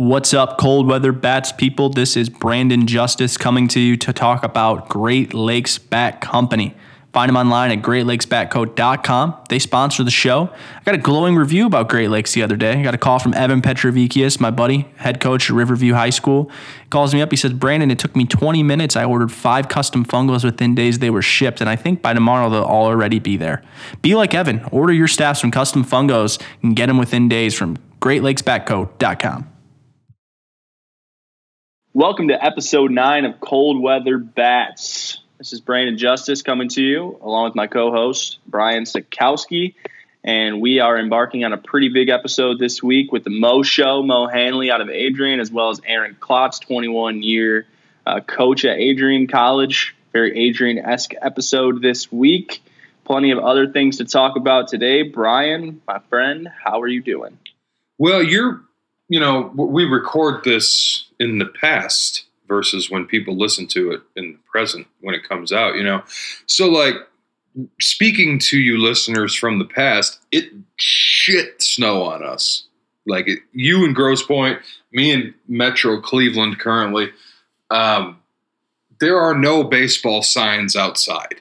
What's up, cold weather bats people? This is Brandon Justice coming to you to talk about Great Lakes Bat Company. Find them online at greatlakesbatco.com. They sponsor the show. I got a glowing review about Great Lakes the other day. I got a call from Evan Petrovikius, my buddy, head coach at Riverview High School. He calls me up. He says, Brandon, it took me 20 minutes. I ordered five custom fungos within days they were shipped, and I think by tomorrow they'll all already be there. Be like Evan. Order your staff some custom fungos and get them within days from greatlakesbatco.com. Welcome to episode nine of Cold Weather Bats. This is Brandon Justice coming to you along with my co host, Brian Sikowski. And we are embarking on a pretty big episode this week with the Mo Show, Mo Hanley out of Adrian, as well as Aaron Klotz, 21 year uh, coach at Adrian College. Very Adrian esque episode this week. Plenty of other things to talk about today. Brian, my friend, how are you doing? Well, you're you know, we record this in the past versus when people listen to it in the present when it comes out, you know. So like speaking to you listeners from the past, it shit snow on us. Like it, you in Grosse Pointe, me in Metro Cleveland currently, um, there are no baseball signs outside.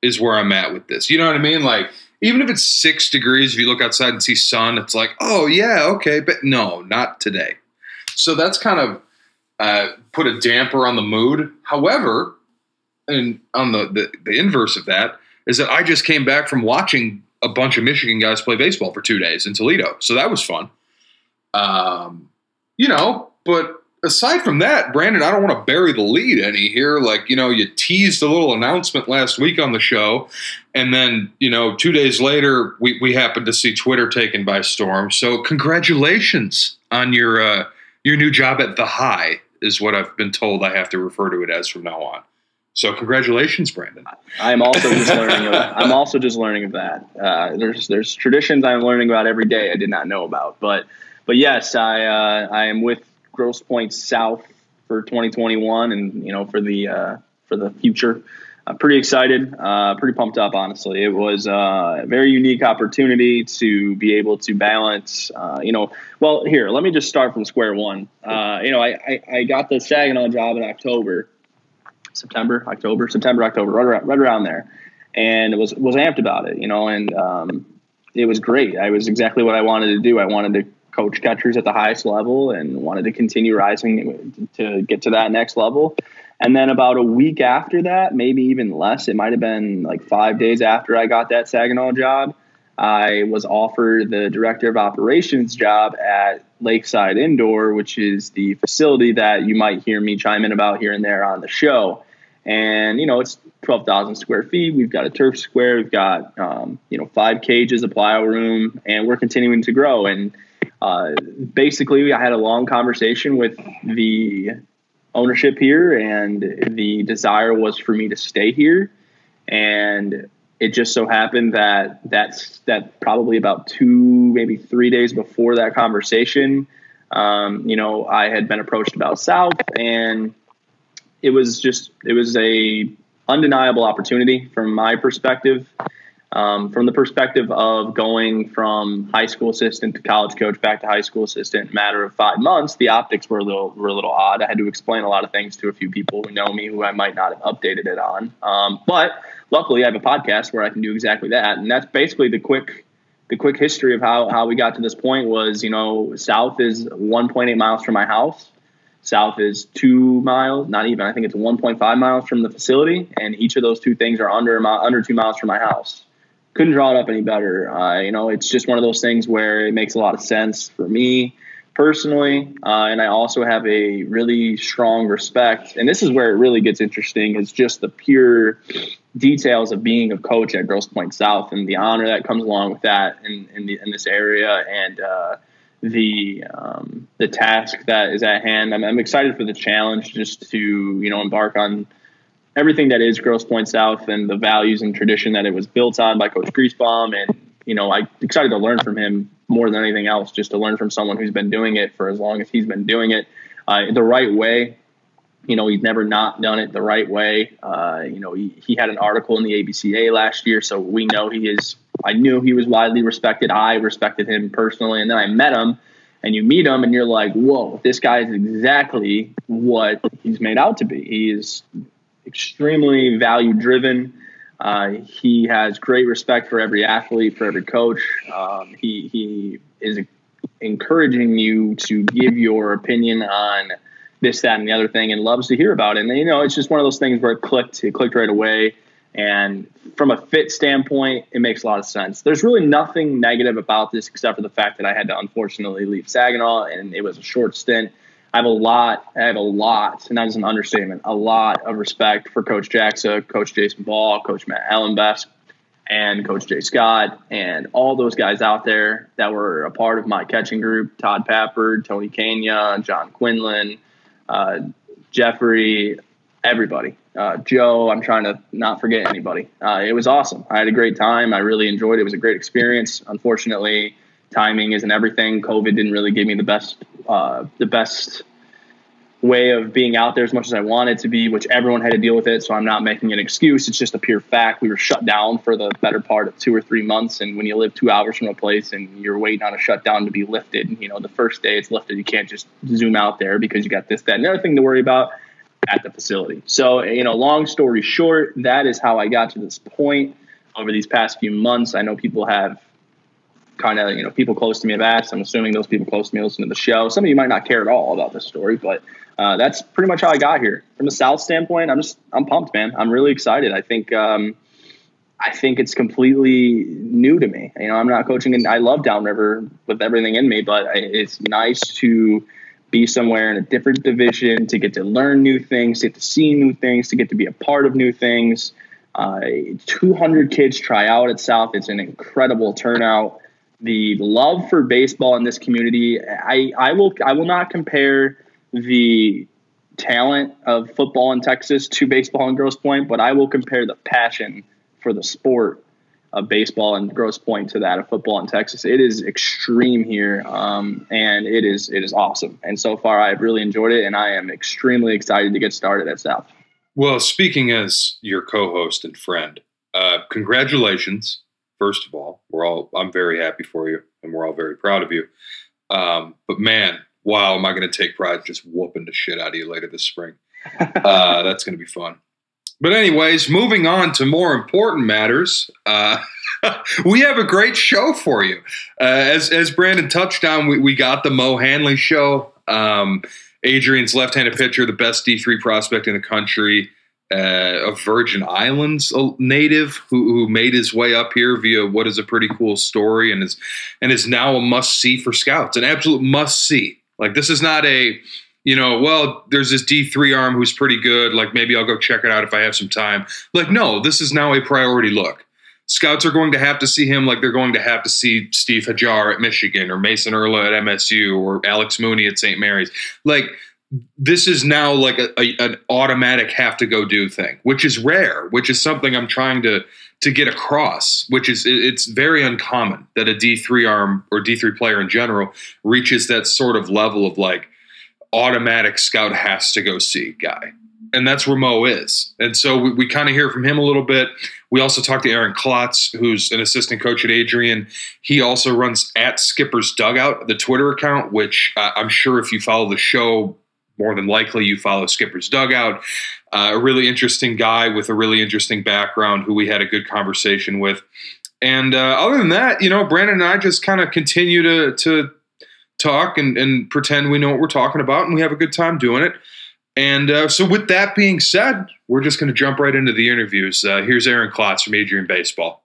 Is where I'm at with this. You know what I mean? Like even if it's six degrees, if you look outside and see sun, it's like, oh yeah, okay, but no, not today. So that's kind of uh, put a damper on the mood. However, and on the, the the inverse of that is that I just came back from watching a bunch of Michigan guys play baseball for two days in Toledo, so that was fun. Um, you know, but aside from that, Brandon, I don't want to bury the lead any here. Like, you know, you teased a little announcement last week on the show, and then, you know, two days later, we, we happened to see Twitter taken by storm. So, congratulations on your uh, your new job at the High, is what I've been told I have to refer to it as from now on. So, congratulations, Brandon. I'm also just learning. Of, I'm also just learning of that. Uh, there's there's traditions I'm learning about every day I did not know about, but but yes, I uh, I am with Grosse Pointe South for 2021, and you know for the uh, for the future. I'm pretty excited, uh, pretty pumped up. Honestly, it was uh, a very unique opportunity to be able to balance. Uh, you know, well, here let me just start from square one. Uh, you know, I, I, I got the Saginaw job in October, September, October, September, October, right around, right around there, and was was amped about it. You know, and um, it was great. I was exactly what I wanted to do. I wanted to coach catchers at the highest level and wanted to continue rising to get to that next level. And then about a week after that, maybe even less, it might have been like five days after I got that Saginaw job, I was offered the director of operations job at Lakeside Indoor, which is the facility that you might hear me chime in about here and there on the show. And, you know, it's 12,000 square feet. We've got a turf square. We've got, um, you know, five cages, a plyo room, and we're continuing to grow. And, uh, basically, I had a long conversation with the ownership here, and the desire was for me to stay here. And it just so happened that that's that probably about two, maybe three days before that conversation, um, you know, I had been approached about South, and it was just it was a undeniable opportunity from my perspective. Um, from the perspective of going from high school assistant to college coach back to high school assistant matter of five months, the optics were a little were a little odd. I had to explain a lot of things to a few people who know me who I might not have updated it on. Um, but luckily, I have a podcast where I can do exactly that, and that's basically the quick the quick history of how how we got to this point. Was you know South is 1.8 miles from my house. South is two miles, not even. I think it's 1.5 miles from the facility, and each of those two things are under under two miles from my house couldn't draw it up any better. Uh, you know, it's just one of those things where it makes a lot of sense for me personally, uh, and I also have a really strong respect. And this is where it really gets interesting: is just the pure details of being a coach at Grosse Pointe South and the honor that comes along with that in in, the, in this area and. Uh, the um, the task that is at hand. I'm, I'm excited for the challenge, just to you know embark on everything that is Grosse Pointe South and the values and tradition that it was built on by Coach Griesbaum. And, you know, I'm excited to learn from him more than anything else, just to learn from someone who's been doing it for as long as he's been doing it uh, the right way. You know, he's never not done it the right way. Uh, you know, he, he had an article in the ABCA last year, so we know he is. I knew he was widely respected. I respected him personally, and then I met him and you meet him and you're like, whoa, this guy is exactly what he's made out to be. He is extremely value driven. Uh, he has great respect for every athlete, for every coach. Um, he, he is encouraging you to give your opinion on this, that, and the other thing, and loves to hear about it. And you know, it's just one of those things where it clicked. It clicked right away. And from a fit standpoint, it makes a lot of sense. There's really nothing negative about this except for the fact that I had to unfortunately leave Saginaw and it was a short stint. I have a lot, I have a lot, and that is an understatement, a lot of respect for Coach Jackson, Coach Jason Ball, Coach Matt Allenbest, and Coach Jay Scott, and all those guys out there that were a part of my catching group Todd Pappard, Tony Kenya, John Quinlan, uh, Jeffrey, everybody. Uh, Joe, I'm trying to not forget anybody. Uh, it was awesome. I had a great time. I really enjoyed it. It was a great experience. Unfortunately, timing isn't everything. COVID didn't really give me the best, uh, the best way of being out there as much as I wanted to be, which everyone had to deal with it. So I'm not making an excuse. It's just a pure fact. We were shut down for the better part of two or three months. And when you live two hours from a place and you're waiting on a shutdown to be lifted, And you know, the first day it's lifted, you can't just zoom out there because you got this, that, and the other thing to worry about at the facility. So, you know, long story short, that is how I got to this point over these past few months. I know people have kind of, you know, people close to me have asked. I'm assuming those people close to me listen to the show. Some of you might not care at all about this story, but uh, that's pretty much how I got here. From the South standpoint, I'm just, I'm pumped, man. I'm really excited. I think, um, I think it's completely new to me. You know, I'm not coaching, and I love Downriver with everything in me, but it's nice to be somewhere in a different division, to get to learn new things, to get to see new things, to get to be a part of new things. Uh, 200 kids try out at South. It's an incredible turnout. The love for baseball in this community, I, I will I will not compare the talent of football in Texas to baseball in Grosse Pointe, but I will compare the passion for the sport of baseball in Grosse Pointe to that of football in Texas. It is extreme here, um, and it is it is awesome. And so far, I've really enjoyed it, and I am extremely excited to get started at South. Well, speaking as your co-host and friend, uh, congratulations. First of all, we're all I'm very happy for you, and we're all very proud of you. Um, but man, wow, am I going to take pride just whooping the shit out of you later this spring? Uh, that's going to be fun. But, anyways, moving on to more important matters, uh, we have a great show for you. Uh, as, as Brandon touched on, we, we got the Mo Hanley show. Um, Adrian's left handed pitcher, the best D3 prospect in the country, uh, a Virgin Islands native who, who made his way up here via what is a pretty cool story and is, and is now a must see for scouts, an absolute must see. Like, this is not a you know, well, there's this D3 arm who's pretty good. Like maybe I'll go check it out if I have some time. Like, no, this is now a priority look. Scouts are going to have to see him like they're going to have to see Steve Hajjar at Michigan or Mason Erla at MSU or Alex Mooney at St. Mary's. Like, this is now like a, a, an automatic have to go do thing, which is rare, which is something I'm trying to to get across, which is it's very uncommon that a D3 arm or D3 player in general reaches that sort of level of like automatic scout has to go see guy. And that's where Mo is. And so we, we kind of hear from him a little bit. We also talked to Aaron Klotz, who's an assistant coach at Adrian. He also runs at Skipper's Dugout, the Twitter account, which uh, I'm sure if you follow the show, more than likely you follow Skipper's Dugout. Uh, a really interesting guy with a really interesting background who we had a good conversation with. And uh, other than that, you know, Brandon and I just kind of continue to to talk and, and pretend we know what we're talking about, and we have a good time doing it. And uh, so, with that being said, we're just going to jump right into the interviews. Uh, here's Aaron Klotz from Adrian Baseball.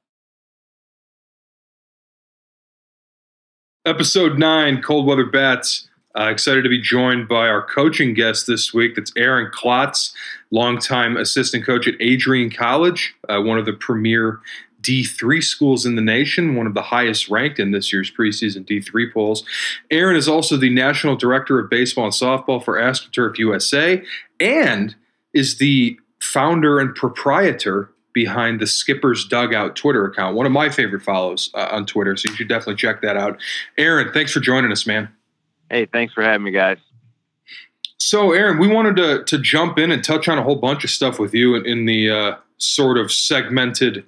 Episode 9 Cold Weather Bats. Uh, excited to be joined by our coaching guest this week. That's Aaron Klotz, longtime assistant coach at Adrian College, uh, one of the premier D3 schools in the nation, one of the highest ranked in this year's preseason D3 polls. Aaron is also the national director of baseball and softball for AstroTurf USA and is the founder and proprietor behind the Skipper's Dugout Twitter account, one of my favorite follows uh, on Twitter. So you should definitely check that out. Aaron, thanks for joining us, man. Hey, thanks for having me, guys. So, Aaron, we wanted to to jump in and touch on a whole bunch of stuff with you in, in the uh, sort of segmented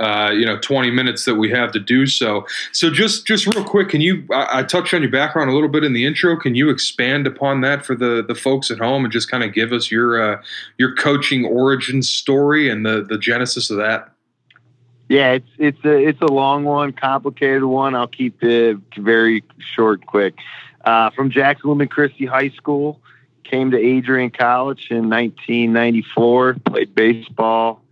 uh, you know 20 minutes that we have to do so. So just just real quick, can you? I, I, touched on your background a little bit in the intro. Can you expand upon that for the the folks at home and just kind of give us your uh, your coaching origin story and the the genesis of that? Yeah, it's it's a it's a long one, complicated one. I'll keep it very short, quick. Uh, from Jackson Lumen Christi High School, came to Adrian College in 1994. Played baseball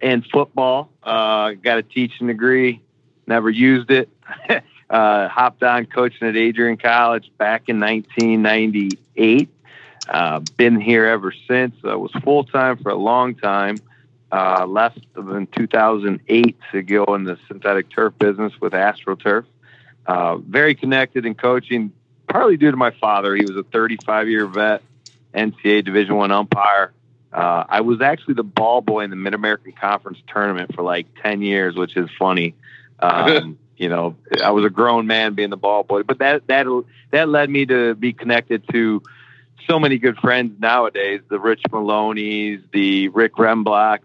and football. Uh, got a teaching degree, never used it. uh, hopped on coaching at Adrian College back in 1998. Uh, been here ever since. I was full time for a long time. Uh, left in 2008 to go in the synthetic turf business with AstroTurf. Uh, very connected in coaching, partly due to my father. He was a 35 year vet, NCAA Division One umpire. Uh, I was actually the ball boy in the Mid American Conference tournament for like 10 years, which is funny. Um, you know, I was a grown man being the ball boy, but that, that, that led me to be connected to so many good friends nowadays, the Rich Maloney's, the Rick Rembielaks,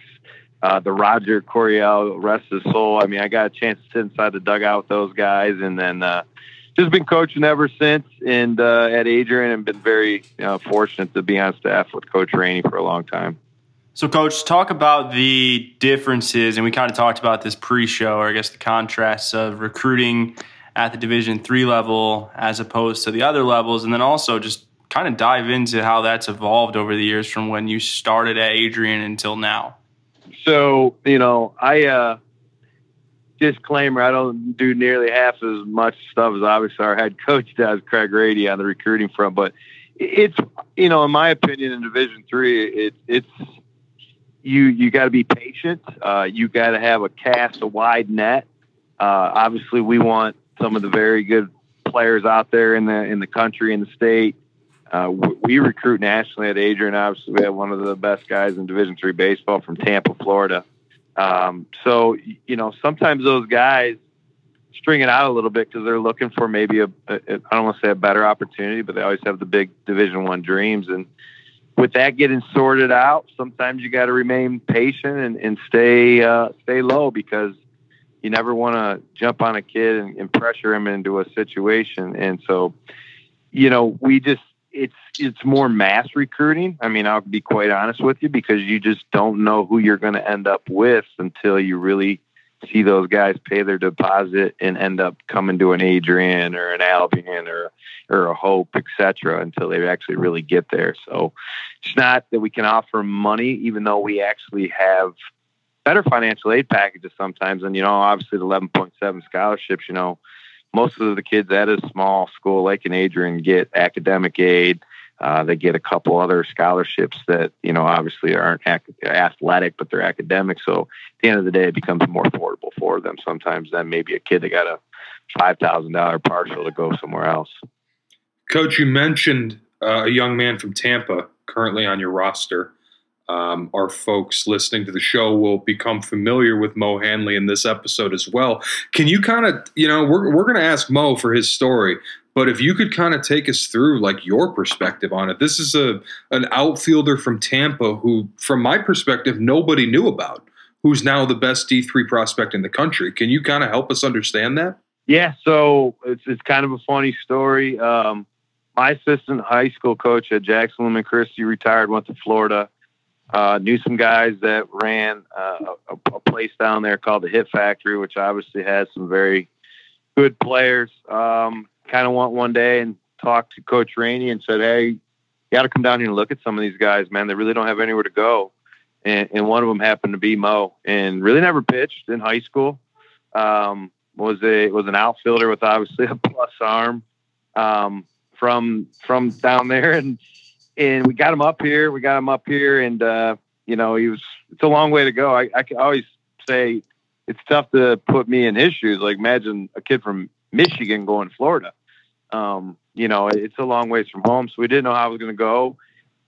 uh, the Roger Coryell, rest his soul. I mean, I got a chance to sit inside the dugout with those guys and then, uh, just been coaching ever since, and uh, at Adrian, and been very fortunate to be on staff with Coach Rainey for a long time. So, Coach, talk about the differences, and we kind of talked about this pre-show, or I guess the contrasts of recruiting at the Division three level as opposed to the other levels, and then also just kind of dive into how that's evolved over the years from when you started at Adrian until now. So, you know, I uh, disclaimer, I don't do nearly half as much stuff as obviously our head coach does, Craig Rainey, on the recruiting front. But it's you know, in my opinion, in Division Three, it, it's you you got to be patient. Uh, you got to have a cast a wide net. Uh, obviously, we want some of the very good players out there in the in the country and the state. Uh, we recruit nationally at Adrian. Obviously, we have one of the best guys in Division Three baseball from Tampa, Florida. Um, so you know, sometimes those guys string it out a little bit because they're looking for maybe a, a I don't want to say a better opportunity, but they always have the big Division One dreams. And with that getting sorted out, sometimes you got to remain patient and, and stay uh, stay low because you never want to jump on a kid and, and pressure him into a situation. And so, you know, we just it's it's more mass recruiting. I mean, I'll be quite honest with you because you just don't know who you're going to end up with until you really see those guys pay their deposit and end up coming to an Adrian or an Albion or or a Hope, etc. Until they actually really get there. So it's not that we can offer money, even though we actually have better financial aid packages sometimes. And you know, obviously the 11.7 scholarships, you know most of the kids at a small school like in Adrian get academic aid. Uh, they get a couple other scholarships that you know obviously aren't ac- athletic, but they're academic. So at the end of the day, it becomes more affordable for them sometimes than maybe a kid that got a five thousand dollar partial to go somewhere else. Coach, you mentioned uh, a young man from Tampa currently on your roster um, our folks listening to the show will become familiar with Mo Hanley in this episode as well. Can you kind of, you know, we're, we're going to ask Mo for his story, but if you could kind of take us through like your perspective on it. This is a an outfielder from Tampa who, from my perspective, nobody knew about, who's now the best D3 prospect in the country. Can you kind of help us understand that? Yeah, so it's, it's kind of a funny story. Um, my assistant high school coach at Jackson Lumen Christi retired, went to Florida uh, knew some guys that ran uh, a, a, place down there called the Hit Factory, which obviously has some very good players. Um, kind of went one day and talked to Coach Rainey and said, "Hey, you got to come down here and look at some of these guys, man. They really don't have anywhere to go." And, and one of them happened to be Mo, and really never pitched in high school. Um, was a was an outfielder with obviously a plus arm um, from from down there, and and we got him up here. We got him up here, and uh, you know, he was. It's a long way to go. I, I can always say it's tough to put me in his shoes. Like imagine a kid from Michigan going to Florida. Um, you know, it's a long ways from home, so we didn't know how it was going to go.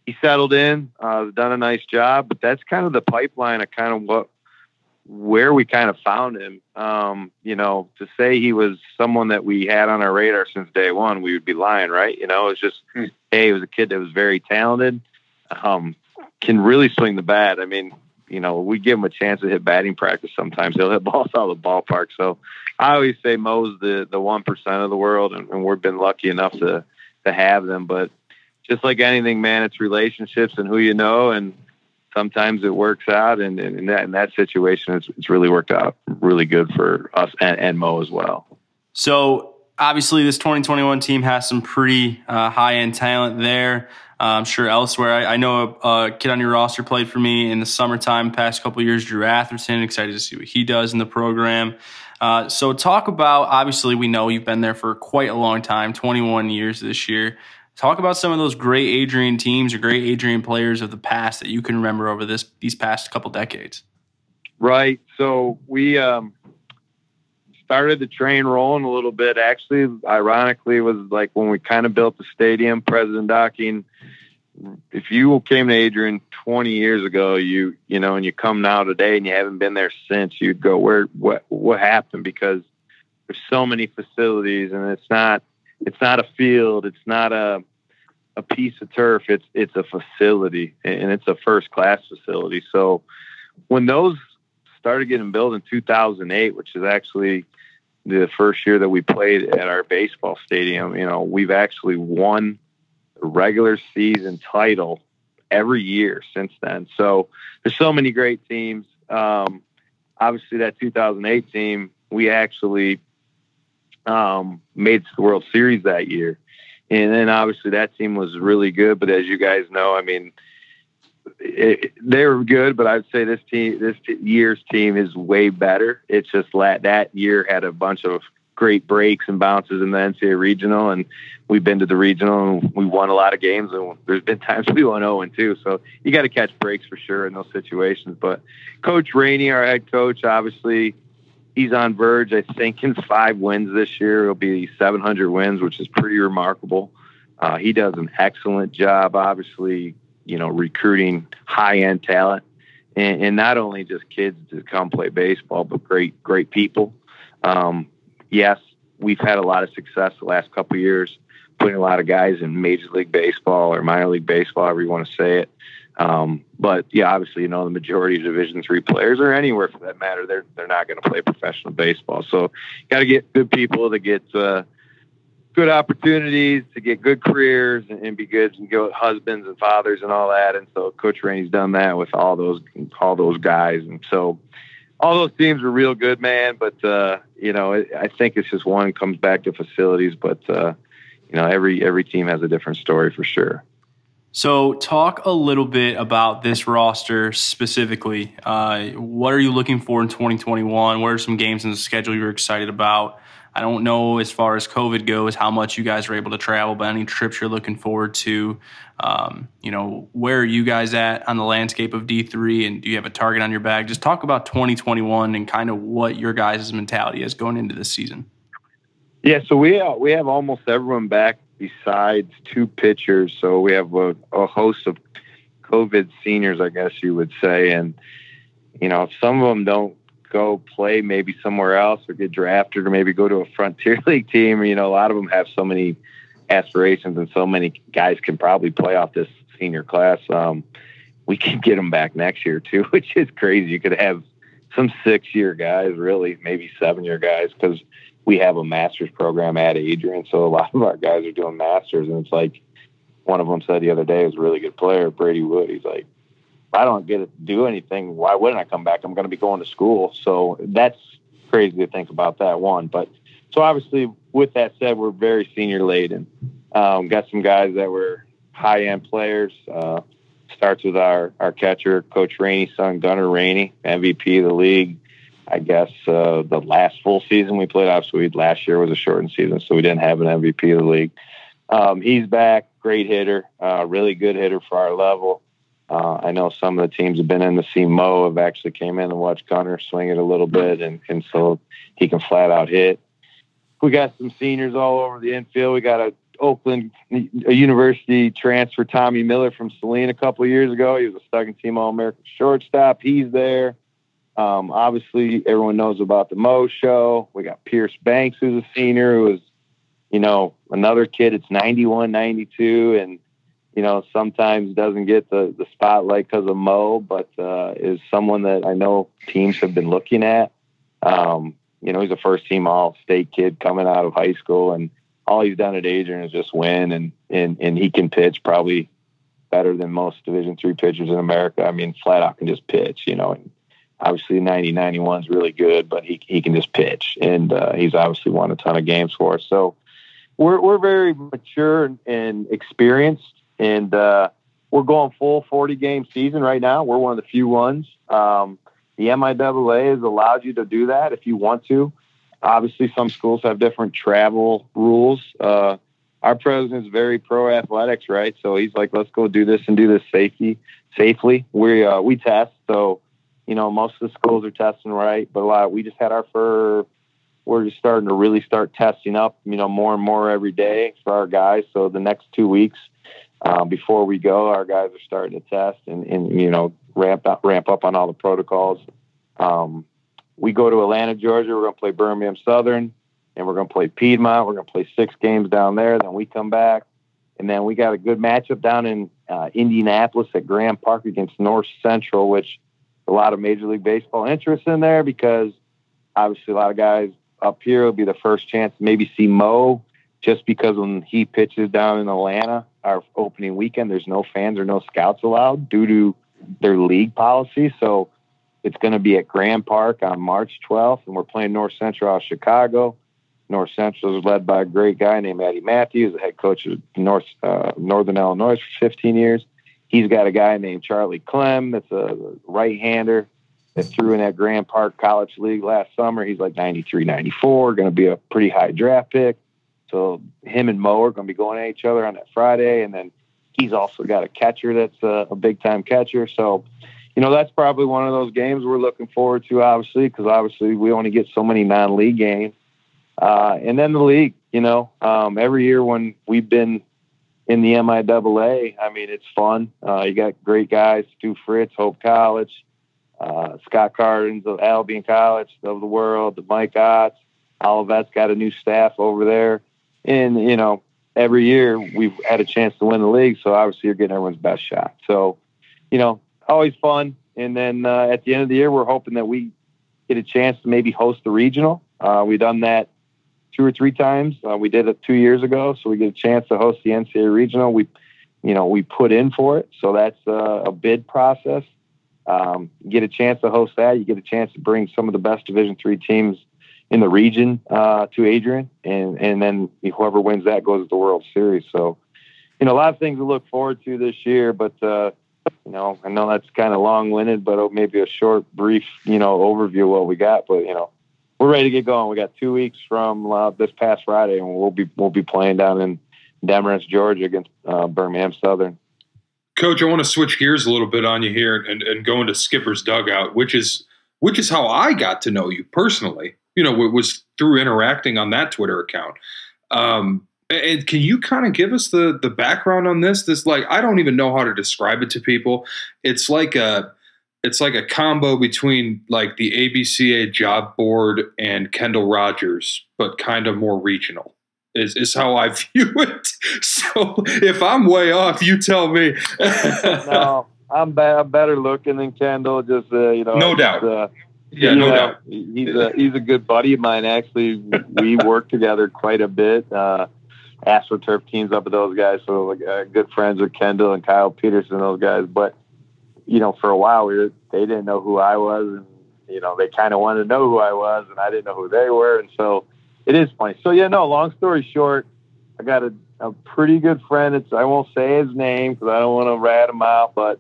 He settled in, uh, done a nice job, but that's kind of the pipeline of kind of what where we kind of found him. Um, you know, to say he was someone that we had on our radar since day one, we would be lying, right? You know, it's just, hmm. hey, he was a kid that was very talented, um, can really swing the bat. I mean, you know, we give him a chance to hit batting practice. Sometimes he'll hit balls out of the ballpark. So I always say Mo's the the one percent of the world, and, and we've been lucky enough to to have them. But just like anything, man, it's relationships and who you know, and sometimes it works out. And, and in that in that situation, it's, it's really worked out really good for us and, and Mo as well. So obviously, this 2021 team has some pretty uh, high end talent there. Uh, I'm sure elsewhere. I, I, know a, a, kid on your roster played for me in the summertime, past couple years, Drew Atherton. Excited to see what he does in the program. Uh, so, talk about obviously, we know you've been there for quite a long time 21 years this year. Talk about some of those great Adrian teams or great Adrian players of the past that you can remember over this these past couple decades. Right. So, we um, started the train rolling a little bit. Actually, ironically, was like when we kind of built the stadium, President Docking if you came to Adrian 20 years ago, you you know, and you come now today and you haven't been there since, you'd go, where what what happened? Because there's so many facilities, and it's not it's not a field, it's not a a piece of turf. It's it's a facility, and it's a first class facility. So when those started getting built in 2008, which is actually the first year that we played at our baseball stadium, you know, we've actually won a regular season title every year since then. So there's so many great teams. Um, obviously, that 2008 team, we actually um, made the World Series that year. And then obviously that team was really good. But as you guys know, I mean, it, they were good, but I'd say this team, this year's team is way better. It's just that that year had a bunch of great breaks and bounces in the NCAA regional, and we've been to the regional and we won a lot of games. And there's been times we won 0 and 2, so you got to catch breaks for sure in those situations. But Coach Rainey, our head coach, obviously he's on verge. I think in five wins this year, it'll be 700 wins, which is pretty remarkable. Uh, he does an excellent job, obviously, you know, recruiting high end talent. And, and, not only just kids to come play baseball, but great, great people. Um, yes, we've had a lot of success the last couple years, putting a lot of guys in Major League Baseball or minor league baseball, however you want to say it. Um, but yeah, obviously, you know, the majority of Division three players, or anywhere for that matter, they're they're not going to play professional baseball. So, got to get good people to get uh, good opportunities, to get good careers, and, and be good and go husbands and fathers and all that. And so, Coach Rainey's done that with all those all those guys. And so, all those teams were real good, man. But uh, you know, I think it's just one comes back to facilities. But uh, you know, every every team has a different story for sure. So, talk a little bit about this roster specifically. Uh, what are you looking for in 2021? What are some games in the schedule you're excited about? I don't know as far as COVID goes how much you guys are able to travel, but any trips you're looking forward to. Um, you know, where are you guys at on the landscape of D3 and do you have a target on your bag? Just talk about 2021 and kind of what your guys' mentality is going into this season. Yeah, so we uh, we have almost everyone back besides two pitchers. So we have a, a host of COVID seniors, I guess you would say, and you know, if some of them don't go play maybe somewhere else or get drafted or maybe go to a frontier league team. You know, a lot of them have so many aspirations and so many guys can probably play off this senior class. Um, we can get them back next year too, which is crazy. You could have some six year guys, really, maybe seven year guys, because we have a master's program at Adrian. So a lot of our guys are doing masters. And it's like one of them said the other day, was a really good player, Brady Wood. He's like, I don't get to do anything, why wouldn't I come back? I'm going to be going to school. So that's crazy to think about that one. But so obviously, with that said, we're very senior laden. Um, got some guys that were high end players. Uh, starts with our, our catcher, Coach Rainey's son, Gunnar Rainey, MVP of the league. I guess uh, the last full season we played, off obviously last year was a shortened season, so we didn't have an MVP of the league. Um, he's back, great hitter, uh, really good hitter for our level. Uh, I know some of the teams have been in to see Mo have actually came in and watched Gunnar swing it a little bit, and, and so he can flat out hit. We got some seniors all over the infield. We got a Oakland a University transfer Tommy Miller from Saline a couple years ago. He was a second team All American shortstop. He's there. Um, obviously, everyone knows about the Mo show. We got Pierce Banks, who's a senior, who is, you know, another kid. It's 91, 92, and you know, sometimes doesn't get the, the spotlight because of Mo, but uh, is someone that I know teams have been looking at. Um, you know, he's a first team all state kid coming out of high school and all he's done at Adrian is just win and, and, and he can pitch probably better than most division three pitchers in America. I mean, flat out can just pitch, you know, and obviously 90, 91 is really good, but he, he can just pitch. And uh, he's obviously won a ton of games for us. So we're, we're very mature and, and experienced and uh, we're going full 40 game season right now. We're one of the few ones. Um, the MIAA has allowed you to do that if you want to. Obviously, some schools have different travel rules. Uh, our president's very pro athletics, right? So he's like, let's go do this and do this safety safely. We uh, we test, so you know most of the schools are testing right, but a lot we just had our for we're just starting to really start testing up, you know, more and more every day for our guys. So the next two weeks uh, before we go, our guys are starting to test and, and you know ramp up ramp up on all the protocols. Um, we go to Atlanta, Georgia. We're going to play Birmingham Southern, and we're going to play Piedmont. We're going to play six games down there. Then we come back, and then we got a good matchup down in uh, Indianapolis at Grand Park against North Central, which a lot of Major League Baseball interest in there because obviously a lot of guys up here will be the first chance to maybe see Mo just because when he pitches down in Atlanta, our opening weekend, there's no fans or no scouts allowed due to their league policy. So it's going to be at Grand Park on March 12th, and we're playing North Central out of Chicago. North Central is led by a great guy named Eddie Matthews, the head coach of North uh, Northern Illinois for 15 years. He's got a guy named Charlie Clem that's a right-hander that threw in that Grand Park College League last summer. He's like 93, 94, going to be a pretty high draft pick. So him and Mo are going to be going at each other on that Friday, and then he's also got a catcher that's a, a big time catcher. So, you know, that's probably one of those games we're looking forward to, obviously, because obviously we only get so many non league games. Uh, and then the league, you know, um, every year when we've been in the MIAA, I mean, it's fun. Uh, you got great guys, Stu Fritz, Hope College, uh, Scott Cardens of Albion College of the world, the Mike Otts. Olivet's got a new staff over there and you know every year we've had a chance to win the league, so obviously you're getting everyone's best shot. So, you know, always fun. And then uh, at the end of the year, we're hoping that we get a chance to maybe host the regional. Uh, we've done that two or three times. Uh, we did it two years ago, so we get a chance to host the NCAA regional. We, you know, we put in for it, so that's uh, a bid process. Um, get a chance to host that. You get a chance to bring some of the best Division three teams in the region uh, to Adrian, and and then whoever wins that goes to the World Series. So, you know, a lot of things to look forward to this year. But uh, you know, I know that's kind of long-winded, but maybe a short, brief, you know, overview of what we got. But you know, we're ready to get going. We got two weeks from uh, this past Friday, and we'll be we'll be playing down in Demorest, Georgia, against uh, Birmingham Southern. Coach, I want to switch gears a little bit on you here and, and go into Skipper's dugout, which is which is how I got to know you personally you know, it was through interacting on that Twitter account. Um, and can you kind of give us the the background on this? This like I don't even know how to describe it to people. It's like a it's like a combo between like the ABCA job board and Kendall Rogers, but kind of more regional. Is is how I view it. So if I'm way off, you tell me. no, I'm, be- I'm better looking than Kendall. Just uh, you know, no doubt. Uh, yeah, no doubt. He's a he's a good buddy of mine. Actually, we work together quite a bit. Uh, AstroTurf teams up with those guys, so like, uh, good friends with Kendall and Kyle Peterson, those guys. But you know, for a while, we were, they didn't know who I was, and you know, they kind of wanted to know who I was, and I didn't know who they were, and so it is funny. So yeah, no. Long story short, I got a, a pretty good friend. It's I won't say his name because I don't want to rat him out, but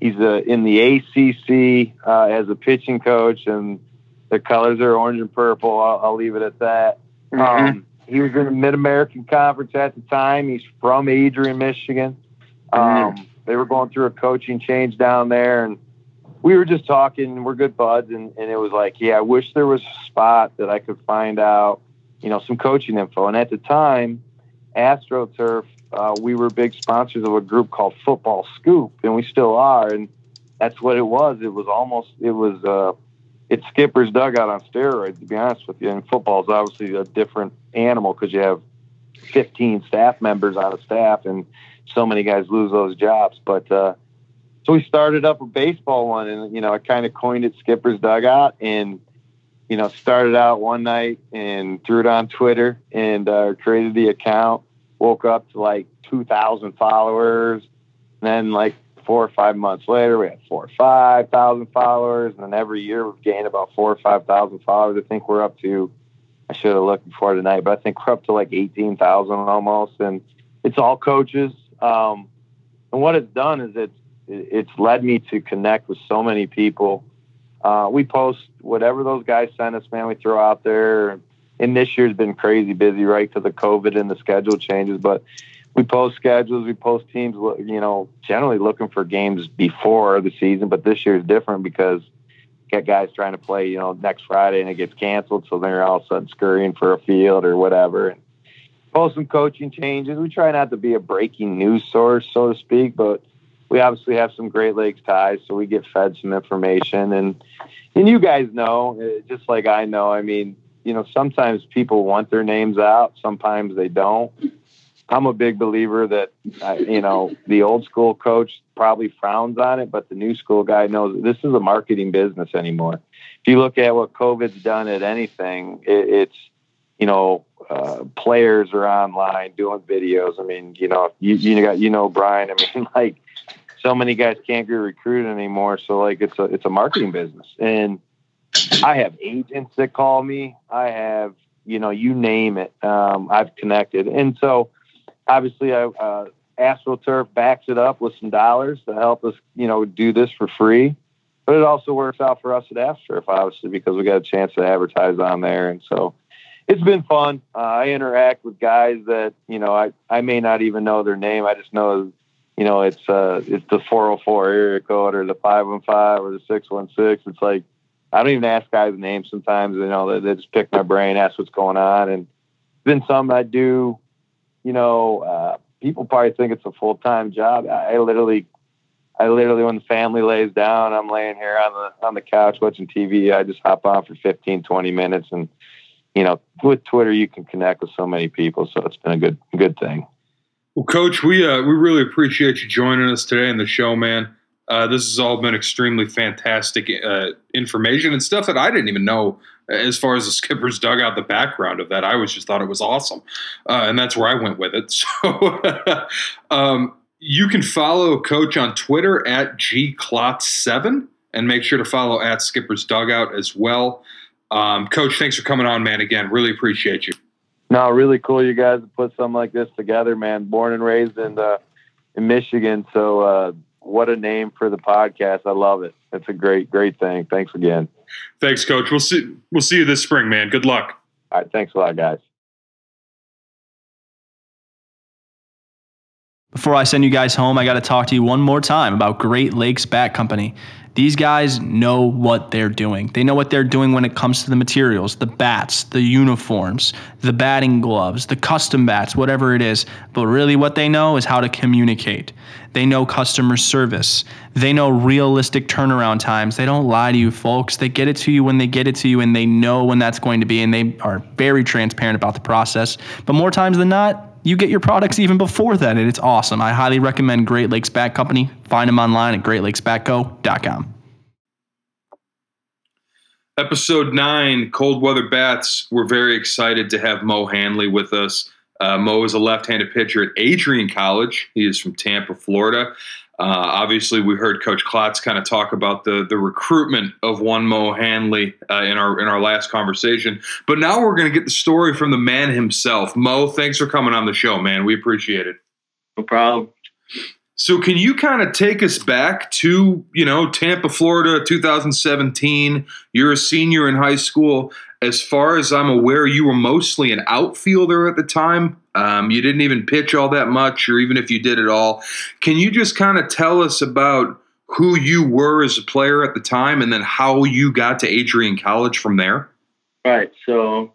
He's uh, in the ACC uh, as a pitching coach, and the colors are orange and purple. I'll, I'll leave it at that. Mm-hmm. Um, he was in the Mid American Conference at the time. He's from Adrian, Michigan. Um, mm-hmm. They were going through a coaching change down there, and we were just talking. We're good buds, and, and it was like, yeah, I wish there was a spot that I could find out, you know, some coaching info. And at the time, AstroTurf uh, we were big sponsors of a group called Football Scoop, and we still are. And that's what it was. It was almost it was uh, it's Skipper's dugout on steroids. To be honest with you, and football is obviously a different animal because you have 15 staff members on a staff, and so many guys lose those jobs. But uh, so we started up a baseball one, and you know, I kind of coined it Skipper's Dugout, and you know, started out one night and threw it on Twitter and uh, created the account. Woke up to like 2,000 followers. And then like four or five months later, we had four or five thousand followers, and then every year we've gained about four or five thousand followers. I think we're up to. I should have looked before tonight, but I think we're up to like eighteen thousand almost, and it's all coaches. Um, and what it's done is it's it's led me to connect with so many people. Uh, we post whatever those guys send us, man. We throw out there. And this year's been crazy busy, right, because of COVID and the schedule changes. But we post schedules, we post teams, you know, generally looking for games before the season, but this year is different because get guys trying to play, you know, next Friday and it gets canceled, so they're all of a sudden scurrying for a field or whatever. And post some coaching changes. We try not to be a breaking news source, so to speak, but we obviously have some Great Lakes ties, so we get fed some information. And and you guys know, uh, just like I know, I mean, you know, sometimes people want their names out, sometimes they don't. I'm a big believer that uh, you know the old school coach probably frowns on it, but the new school guy knows this is a marketing business anymore. If you look at what COVID's done at anything, it, it's you know uh, players are online doing videos. I mean, you know, you you got you know Brian. I mean, like so many guys can't get recruited anymore. So like it's a it's a marketing business, and I have agents that call me. I have you know you name it. Um, I've connected, and so obviously, I, uh, AstroTurf backs it up with some dollars to help us, you know, do this for free. But it also works out for us at AstroTurf, obviously, because we got a chance to advertise on there. And so it's been fun. Uh, I interact with guys that, you know, I, I may not even know their name. I just know, you know, it's uh, it's the 404 area code or the 515 or the 616. It's like, I don't even ask guys names sometimes. You know, they, they just pick my brain, ask what's going on. And been something I do you know, uh, people probably think it's a full time job. I, literally, I literally, when the family lays down, I'm laying here on the on the couch watching TV. I just hop on for 15, 20 minutes, and you know, with Twitter, you can connect with so many people. So it's been a good good thing. Well, Coach, we uh, we really appreciate you joining us today in the show, man. Uh, this has all been extremely fantastic uh, information and stuff that I didn't even know as far as the skipper's dugout, the background of that. I always just thought it was awesome. Uh, and that's where I went with it. So um, you can follow Coach on Twitter at gclot7, and make sure to follow at skipper's dugout as well. Um, Coach, thanks for coming on, man. Again, really appreciate you. No, really cool you guys to put something like this together, man. Born and raised in uh, in Michigan, so uh, what a name for the podcast. I love it. It's a great, great thing. Thanks again. Thanks, Coach. We'll see. We'll see you this spring, man. Good luck. All right. Thanks a lot, guys. Before I send you guys home, I got to talk to you one more time about Great Lakes Bat Company. These guys know what they're doing. They know what they're doing when it comes to the materials, the bats, the uniforms, the batting gloves, the custom bats, whatever it is. But really, what they know is how to communicate. They know customer service. They know realistic turnaround times. They don't lie to you, folks. They get it to you when they get it to you, and they know when that's going to be, and they are very transparent about the process. But more times than not, you get your products even before that, and it's awesome. I highly recommend Great Lakes Bat Company. Find them online at greatlakesbatco.com. Episode nine, Cold Weather Bats. We're very excited to have Mo Hanley with us. Uh, Mo is a left handed pitcher at Adrian College. He is from Tampa, Florida. Uh, obviously, we heard Coach Klotz kind of talk about the the recruitment of one Mo Hanley uh, in our in our last conversation. But now we're going to get the story from the man himself. Mo, thanks for coming on the show, man. We appreciate it. No problem. So, can you kind of take us back to you know Tampa, Florida, 2017? You're a senior in high school. As far as I'm aware, you were mostly an outfielder at the time. Um, you didn't even pitch all that much, or even if you did at all. Can you just kind of tell us about who you were as a player at the time, and then how you got to Adrian College from there? Right. So,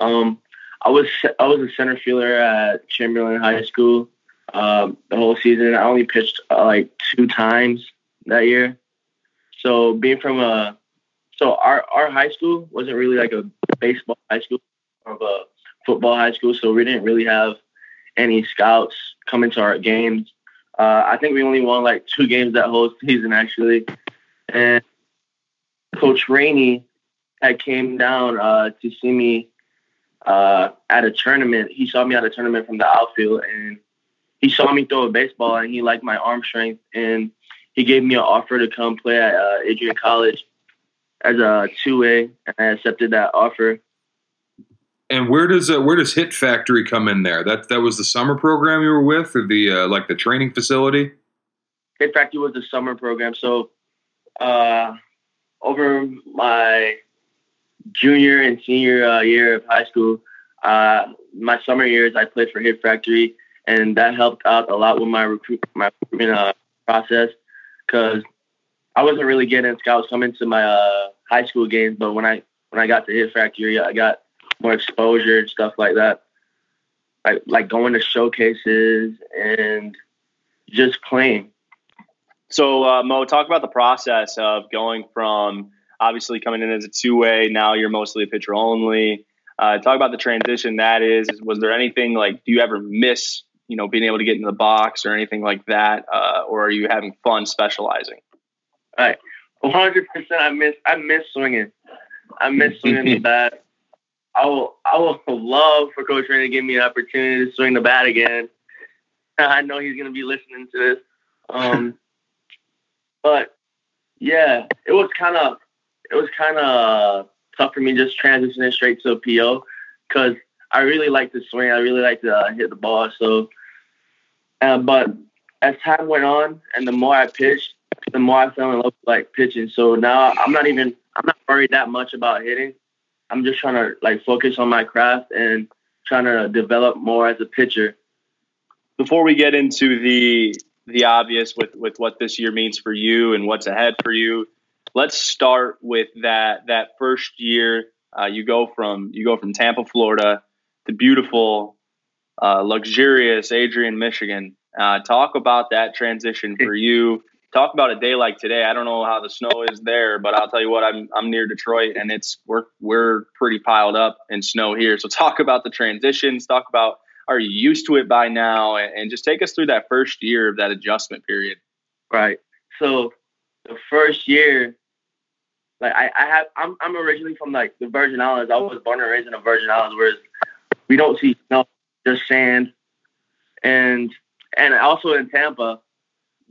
um, I was I was a center fielder at Chamberlain High School um, the whole season. I only pitched uh, like two times that year. So being from a so our our high school wasn't really like a baseball high school, football high school, so we didn't really have any scouts coming to our games. Uh, I think we only won like two games that whole season actually, and Coach Rainey had came down uh, to see me uh, at a tournament. He saw me at a tournament from the outfield, and he saw me throw a baseball, and he liked my arm strength, and he gave me an offer to come play at uh, Adrian College as a two way, and I accepted that offer. And where does uh, where does Hit Factory come in there? That that was the summer program you were with, or the uh, like the training facility. Hit Factory was the summer program, so uh, over my junior and senior uh, year of high school, uh, my summer years I played for Hit Factory, and that helped out a lot with my recruit my recruitment uh, process because I wasn't really getting scouts coming to my high school games, but when I when I got to Hit Factory, I got more exposure and stuff like that. Like like going to showcases and just playing. So uh, Mo, talk about the process of going from obviously coming in as a two way. Now you're mostly a pitcher only. Uh, talk about the transition that is. Was there anything like? Do you ever miss you know being able to get in the box or anything like that, uh, or are you having fun specializing? All right, one hundred percent. I miss I miss swinging. I miss swinging the bat. I will I will love for Coach Rainey to give me an opportunity to swing the bat again. I know he's gonna be listening to this. Um, but yeah, it was kind of it was kind of tough for me just transitioning straight to a PO because I really like to swing. I really like to uh, hit the ball. So, uh, but as time went on and the more I pitched, the more I fell in love with like pitching. So now I'm not even I'm not worried that much about hitting. I'm just trying to like focus on my craft and trying to develop more as a pitcher. Before we get into the the obvious with with what this year means for you and what's ahead for you, let's start with that that first year. Uh, you go from you go from Tampa, Florida, to beautiful, uh, luxurious Adrian, Michigan. Uh, talk about that transition for you. Talk about a day like today. I don't know how the snow is there, but I'll tell you what. I'm I'm near Detroit, and it's we're we're pretty piled up in snow here. So talk about the transitions. Talk about are you used to it by now, and, and just take us through that first year of that adjustment period. Right. So the first year, like I, I have I'm I'm originally from like the Virgin Islands. I was born and raised in the Virgin Islands, where we don't see snow, just sand, and and also in Tampa.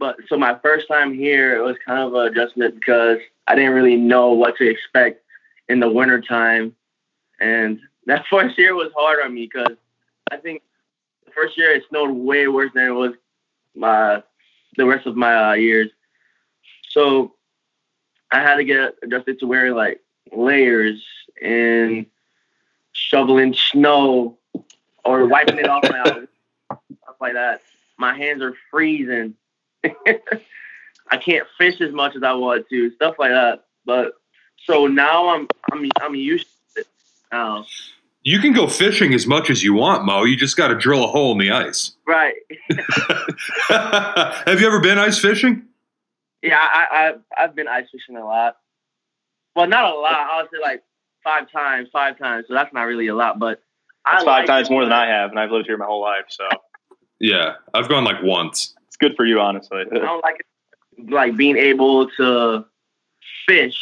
But so my first time here, it was kind of an adjustment because I didn't really know what to expect in the wintertime. And that first year was hard on me because I think the first year it snowed way worse than it was my the rest of my uh, years. So I had to get adjusted to wearing like layers and shoveling snow or wiping it off my eyes, stuff like that. My hands are freezing. I can't fish as much as I want to, stuff like that. But so now I'm I'm I'm used to it now. You can go fishing as much as you want, Mo. You just got to drill a hole in the ice. Right. Have you ever been ice fishing? Yeah, I, I I've been ice fishing a lot. Well, not a lot. I would say like five times, five times. So that's not really a lot, but that's I five like times it. more than I have, and I've lived here my whole life. So yeah, I've gone like once. It's good for you, honestly. I don't like it, like being able to fish,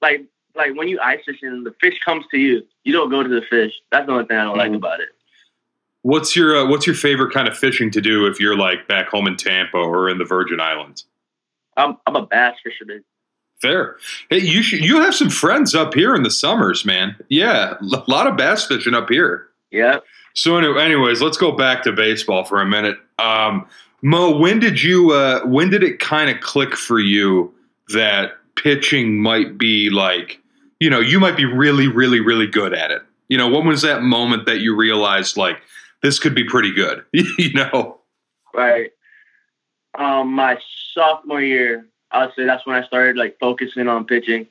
like like when you ice fishing, the fish comes to you. You don't go to the fish. That's the only thing I don't mm-hmm. like about it. What's your uh, What's your favorite kind of fishing to do if you're like back home in Tampa or in the Virgin Islands? I'm I'm a bass fisherman. Fair. Hey, you should you have some friends up here in the summers, man. Yeah, a lot of bass fishing up here. Yeah. So, anyways, let's go back to baseball for a minute. Um, Mo, when did you uh, when did it kind of click for you that pitching might be like, you know, you might be really, really, really good at it? You know, when was that moment that you realized like this could be pretty good? you know, right. Um, my sophomore year, I would say that's when I started like focusing on pitching.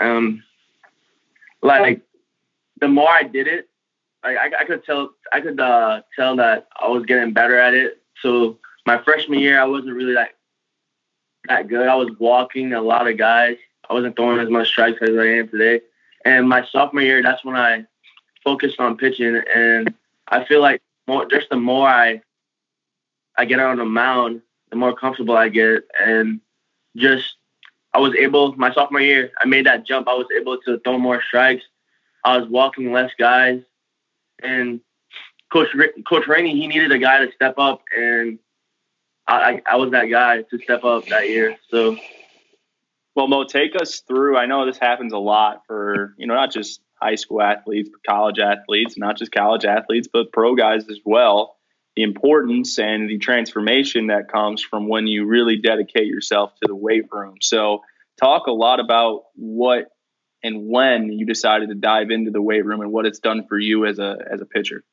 Um, like the more I did it, I, I, I could tell I could uh, tell that I was getting better at it. So my freshman year, I wasn't really that that good. I was walking a lot of guys. I wasn't throwing as much strikes as I am today. And my sophomore year, that's when I focused on pitching, and I feel like more just the more I I get on the mound, the more comfortable I get, and just I was able my sophomore year. I made that jump. I was able to throw more strikes. I was walking less guys, and Coach Coach Rainey he needed a guy to step up, and I, I was that guy to step up that year. So, well, Mo, take us through. I know this happens a lot for you know not just high school athletes, but college athletes, not just college athletes, but pro guys as well. The importance and the transformation that comes from when you really dedicate yourself to the weight room. So, talk a lot about what and when you decided to dive into the weight room and what it's done for you as a as a pitcher.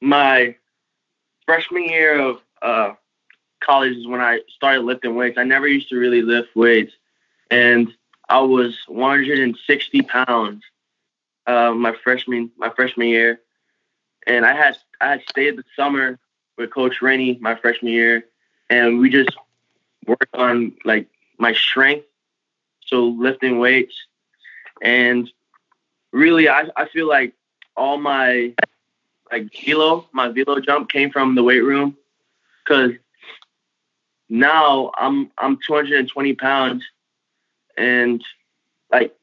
My freshman year of uh, college is when I started lifting weights. I never used to really lift weights, and I was 160 pounds uh, my freshman my freshman year, and I had I had stayed the summer with Coach Rainey my freshman year, and we just worked on like my strength, so lifting weights, and really I I feel like all my like velo my velo jump came from the weight room, because now I'm I'm 220 pounds, and like,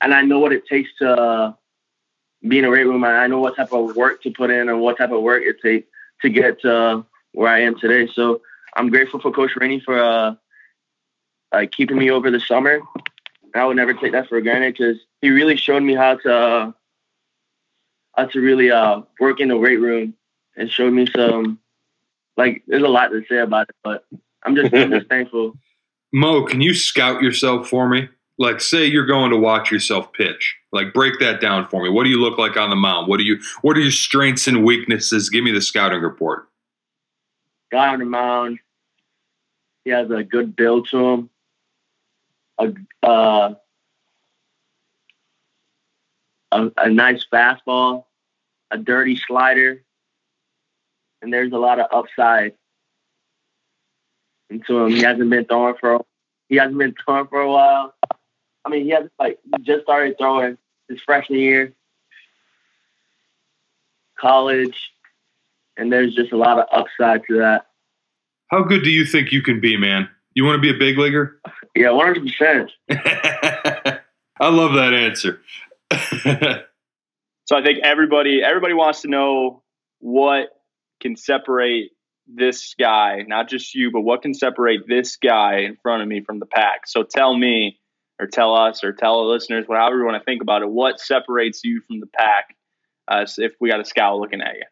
and I know what it takes to uh, be in a weight room. I know what type of work to put in and what type of work it takes to get to where I am today. So I'm grateful for Coach Rainey for uh, uh, keeping me over the summer. I would never take that for granted because he really showed me how to uh, how to really uh, work in the weight room and showed me some like there's a lot to say about it, but I'm just I'm just thankful. Mo, can you scout yourself for me? Like, say you're going to watch yourself pitch. Like, break that down for me. What do you look like on the mound? What do you? What are your strengths and weaknesses? Give me the scouting report. Guy on the mound. He has a good build to him. A uh, a, a nice fastball, a dirty slider, and there's a lot of upside into him. He hasn't been throwing for he hasn't been throwing for a while. I mean, he has like just started throwing his freshman year, college, and there's just a lot of upside to that. How good do you think you can be, man? You want to be a big leaguer? Yeah, one hundred percent. I love that answer. so I think everybody everybody wants to know what can separate this guy, not just you, but what can separate this guy in front of me from the pack? So tell me, or tell us, or tell the listeners, whatever you want to think about it, what separates you from the pack uh, if we got a scout looking at you?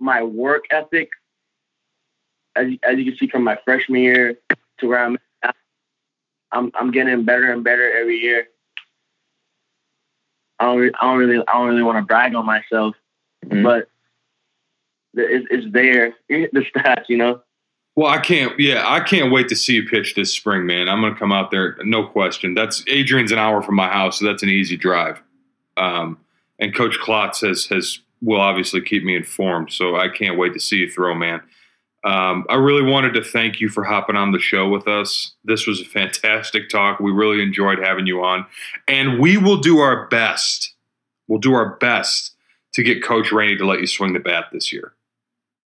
My work ethic, as, as you can see from my freshman year to where I'm at, I'm, I'm getting better and better every year. I don't, I don't really, I don't really want to brag on myself, mm-hmm. but it's, is there the stats, you know. Well, I can't. Yeah, I can't wait to see you pitch this spring, man. I'm going to come out there, no question. That's Adrian's an hour from my house, so that's an easy drive. Um, and Coach Klotz has has will obviously keep me informed, so I can't wait to see you throw, man. Um, I really wanted to thank you for hopping on the show with us. This was a fantastic talk. We really enjoyed having you on, and we will do our best. We'll do our best to get Coach Rainey to let you swing the bat this year.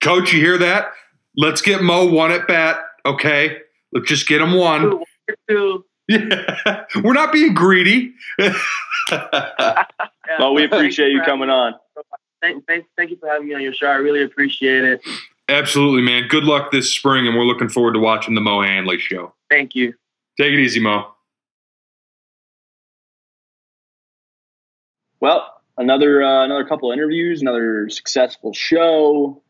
Coach, you hear that? Let's get Mo one at bat, okay? Let's just get him one. Yeah. We're not being greedy. well, we appreciate you coming on. Thank, thank, thank you for having me on your show. I really appreciate it. Absolutely, man. Good luck this spring, and we're looking forward to watching the Mo Hanley show. Thank you. Take it easy, Mo. Well, another uh, another couple interviews, another successful show.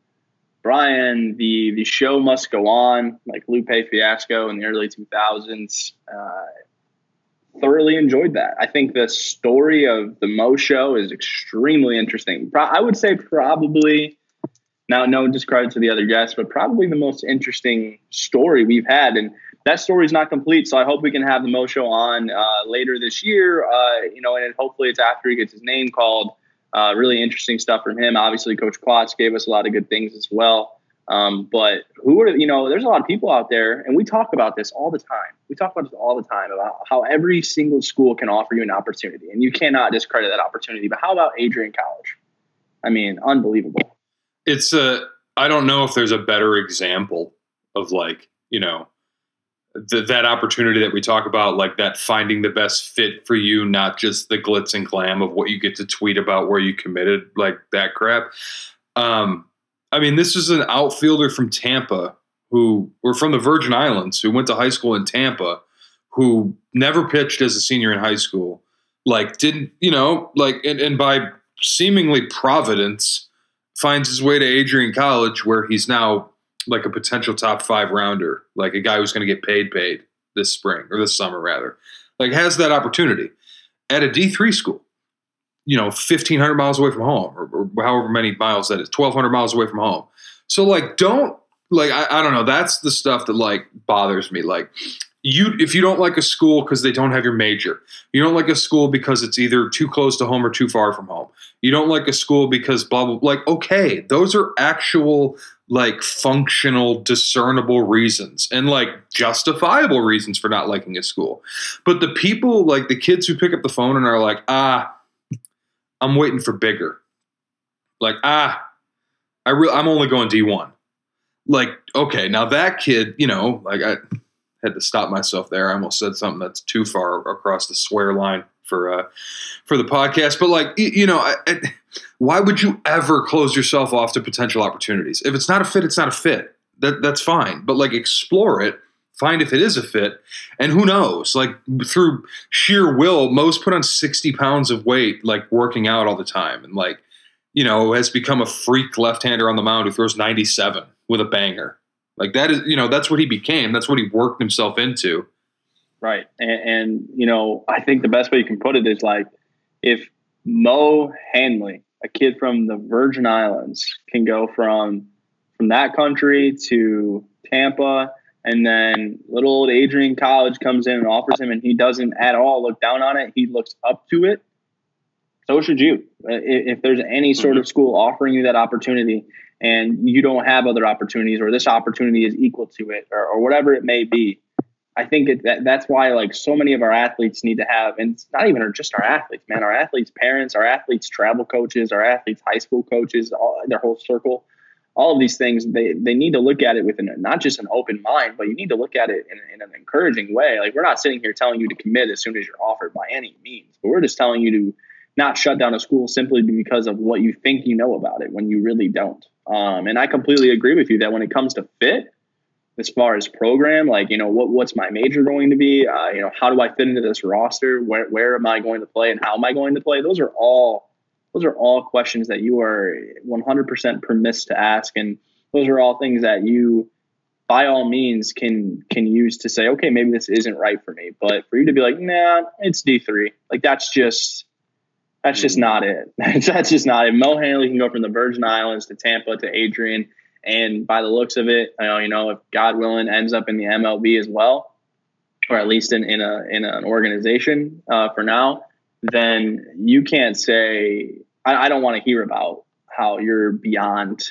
Brian, the the show must go on, like Lupe Fiasco in the early 2000s. Uh, thoroughly enjoyed that. I think the story of the Mo show is extremely interesting. Pro- I would say probably, now no discredit to the other guests, but probably the most interesting story we've had. And that story is not complete, so I hope we can have the Mo show on uh, later this year. Uh, you know, and hopefully it's after he gets his name called. Uh, really interesting stuff from him. Obviously, Coach Klotz gave us a lot of good things as well. Um, but who are you know? There's a lot of people out there, and we talk about this all the time. We talk about this all the time about how every single school can offer you an opportunity, and you cannot discredit that opportunity. But how about Adrian College? I mean, unbelievable. It's a. I don't know if there's a better example of like you know th- that opportunity that we talk about, like that finding the best fit for you, not just the glitz and glam of what you get to tweet about where you committed, like that crap. Um, I mean, this is an outfielder from Tampa who were from the Virgin Islands who went to high school in Tampa, who never pitched as a senior in high school. Like, didn't, you know, like, and, and by seemingly providence, finds his way to Adrian College, where he's now like a potential top five rounder, like a guy who's going to get paid, paid this spring or this summer, rather. Like, has that opportunity at a D3 school you know, 1500 miles away from home or, or however many miles that is, 1200 miles away from home. So like, don't like, I, I don't know. That's the stuff that like bothers me. Like you, if you don't like a school because they don't have your major, you don't like a school because it's either too close to home or too far from home. You don't like a school because blah, blah, like, okay, those are actual like functional, discernible reasons and like justifiable reasons for not liking a school. But the people, like the kids who pick up the phone and are like, ah, I'm waiting for bigger. Like, ah, I re- I'm only going D1. Like, okay, now that kid, you know, like I had to stop myself there. I almost said something that's too far across the swear line for uh for the podcast. But like, you, know, I, I, why would you ever close yourself off to potential opportunities? If it's not a fit, it's not a fit. That that's fine. But like, explore it find if it is a fit. And who knows? Like through sheer will, most put on 60 pounds of weight, like working out all the time. And like, you know, has become a freak left hander on the mound who throws 97 with a banger. Like that is, you know, that's what he became. That's what he worked himself into. Right. And, and you know, I think the best way you can put it is like if Mo Hanley, a kid from the Virgin Islands, can go from from that country to Tampa and then little old Adrian College comes in and offers him, and he doesn't at all look down on it. He looks up to it. So should you. Uh, if there's any sort of mm-hmm. school offering you that opportunity and you don't have other opportunities or this opportunity is equal to it or, or whatever it may be, I think it, that that's why like so many of our athletes need to have, and it's not even just our athletes, man, our athletes' parents, our athletes' travel coaches, our athletes' high school coaches, all, their whole circle all of these things they, they need to look at it with an, not just an open mind but you need to look at it in, in, an encouraging way. Like we're not sitting here telling you to commit as soon as you're offered by any means but we're just telling you to not shut down a school simply because of what you think you know about it when you really don't. Um, and i completely agree with you that when it comes to fit as far as program like you know what, what's my major going to be? Uh, you know how do i fit into this roster? Where, where am i going to play and how am i going to play? Those are all those are all questions that you are 100% permissed to ask. And those are all things that you by all means can can use to say okay maybe this isn't right for me. But for you to be like nah it's d3 like that's just that's just not it that's just not it mo hanley can go from the virgin islands to tampa to adrian and by the looks of it you know, if god willing ends up in the mlb as well or at least in, in a in an organization uh, for now then you can't say I, I don't want to hear about how you're beyond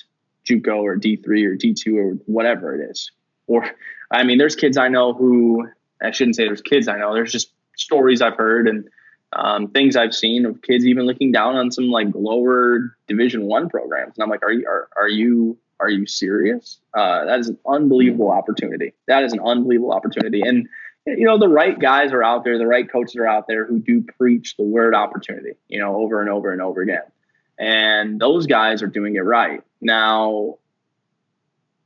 JUCO or D three or D two or whatever it is. Or I mean, there's kids I know who I shouldn't say there's kids I know. There's just stories I've heard and um, things I've seen of kids even looking down on some like lower Division One programs, and I'm like, are you are, are you are you serious? Uh, that is an unbelievable opportunity. That is an unbelievable opportunity, and you know the right guys are out there the right coaches are out there who do preach the word opportunity you know over and over and over again. And those guys are doing it right. Now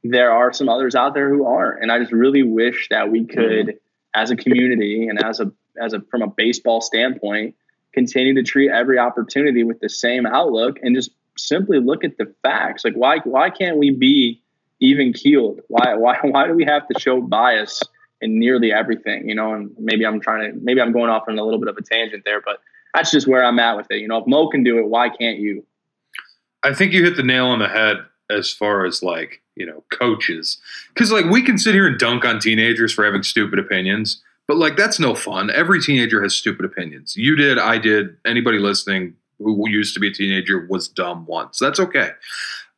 there are some others out there who aren't. And i just really wish that we could as a community and as a as a from a baseball standpoint continue to treat every opportunity with the same outlook and just simply look at the facts like why why can't we be even keeled why why why do we have to show bias in nearly everything, you know, and maybe I'm trying to, maybe I'm going off on a little bit of a tangent there, but that's just where I'm at with it. You know, if Mo can do it, why can't you? I think you hit the nail on the head as far as like, you know, coaches. Cause like we can sit here and dunk on teenagers for having stupid opinions, but like that's no fun. Every teenager has stupid opinions. You did, I did, anybody listening who used to be a teenager was dumb once. That's okay.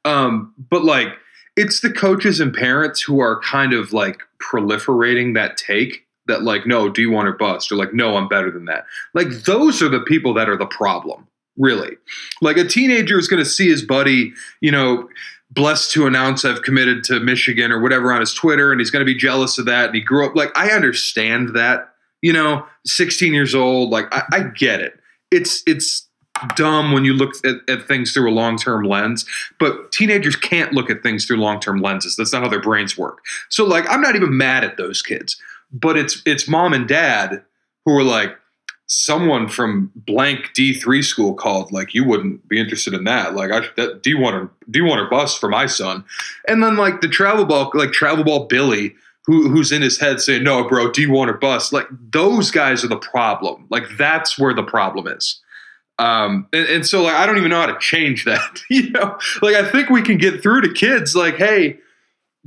Um, but like, it's the coaches and parents who are kind of like proliferating that take that like no D1 or bust or like no i'm better than that like those are the people that are the problem really like a teenager is going to see his buddy you know blessed to announce i've committed to michigan or whatever on his twitter and he's going to be jealous of that and he grew up like i understand that you know 16 years old like i, I get it. It's it's dumb when you look at, at things through a long-term lens but teenagers can't look at things through long-term lenses. That's not how their brains work. So like i'm not even mad at those kids but it's it's mom and dad who are like someone from blank D3 school called like you wouldn't be interested in that. Like I that D1 or D1 or bust for my son. And then like the travel ball like travel ball Billy who who's in his head saying no bro D1 or bust. Like those guys are the problem. Like that's where the problem is. Um and, and so like I don't even know how to change that you know? Like I think we can get through to kids like hey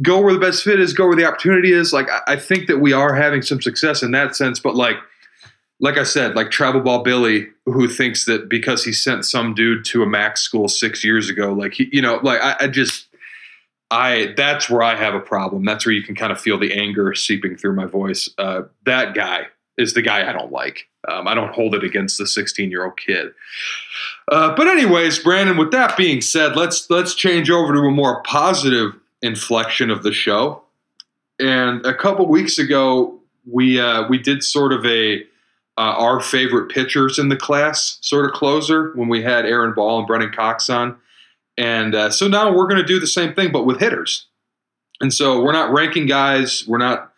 go where the best fit is, go where the opportunity is. Like I, I think that we are having some success in that sense, but like like I said, like Travel Ball Billy, who thinks that because he sent some dude to a max school six years ago, like he, you know, like I, I just, I that's where I have a problem. That's where you can kind of feel the anger seeping through my voice. Uh, that guy is the guy I don't like. Um, I don't hold it against the 16 year old kid. Uh, but anyways, Brandon. With that being said, let's let's change over to a more positive inflection of the show. And a couple weeks ago, we uh, we did sort of a uh, our favorite pitchers in the class sort of closer when we had Aaron Ball and Brennan Cox on. And uh, so now we're going to do the same thing, but with hitters. And so we're not ranking guys. We're not,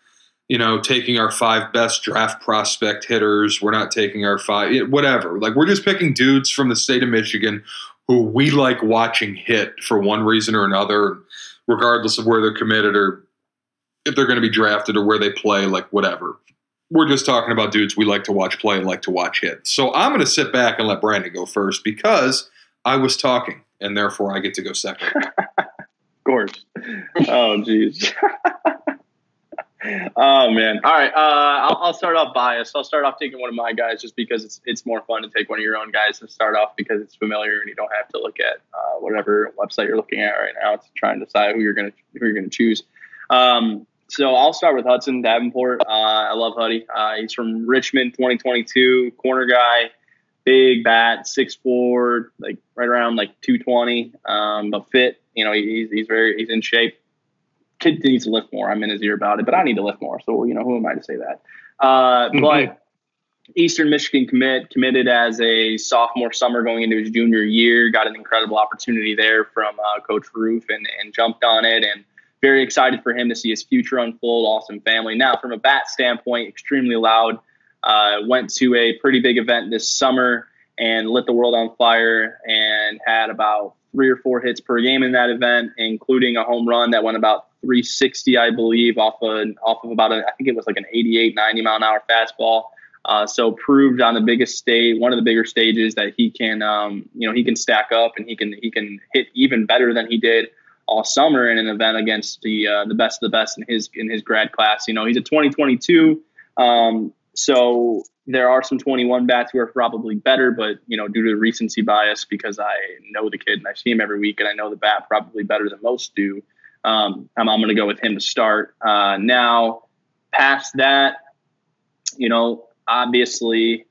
you know, taking our five best draft prospect hitters. We're not taking our five, whatever. Like we're just picking dudes from the state of Michigan who we like watching hit for one reason or another regardless of where they're committed or if they're going to be drafted or where they play, like whatever. We're just talking about dudes we like to watch play and like to watch hit. So I'm going to sit back and let Brandon go first because I was talking and therefore I get to go second. of course. Oh, jeez. oh man! All right, uh, I'll, I'll, start off biased. I'll start off taking one of my guys just because it's it's more fun to take one of your own guys to start off because it's familiar and you don't have to look at uh, whatever website you're looking at right now. It's trying to decide who you're gonna who you're gonna choose. Um, so I'll start with Hudson Davenport. Uh, I love Huddy. Uh, he's from Richmond, 2022, corner guy, big bat, six four, like right around like 220, um, but fit. You know, he's he's very he's in shape kid needs to lift more. I'm in his ear about it, but I need to lift more. So, you know, who am I to say that? Uh, mm-hmm. But Eastern Michigan commit committed as a sophomore summer going into his junior year. Got an incredible opportunity there from uh, Coach Roof and, and jumped on it. And very excited for him to see his future unfold. Awesome family. Now, from a bat standpoint, extremely loud. Uh, went to a pretty big event this summer and lit the world on fire and had about three or four hits per game in that event, including a home run that went about 360, I believe, off of off of about a, I think it was like an 88, 90 mile an hour fastball. Uh, so proved on the biggest stage, one of the bigger stages, that he can, um, you know, he can stack up and he can he can hit even better than he did all summer in an event against the uh, the best of the best in his in his grad class. You know, he's a 2022. Um, so there are some 21 bats who are probably better, but you know, due to recency bias, because I know the kid and I see him every week, and I know the bat probably better than most do. Um, I'm, I'm going to go with him to start. Uh, now, past that, you know, obviously,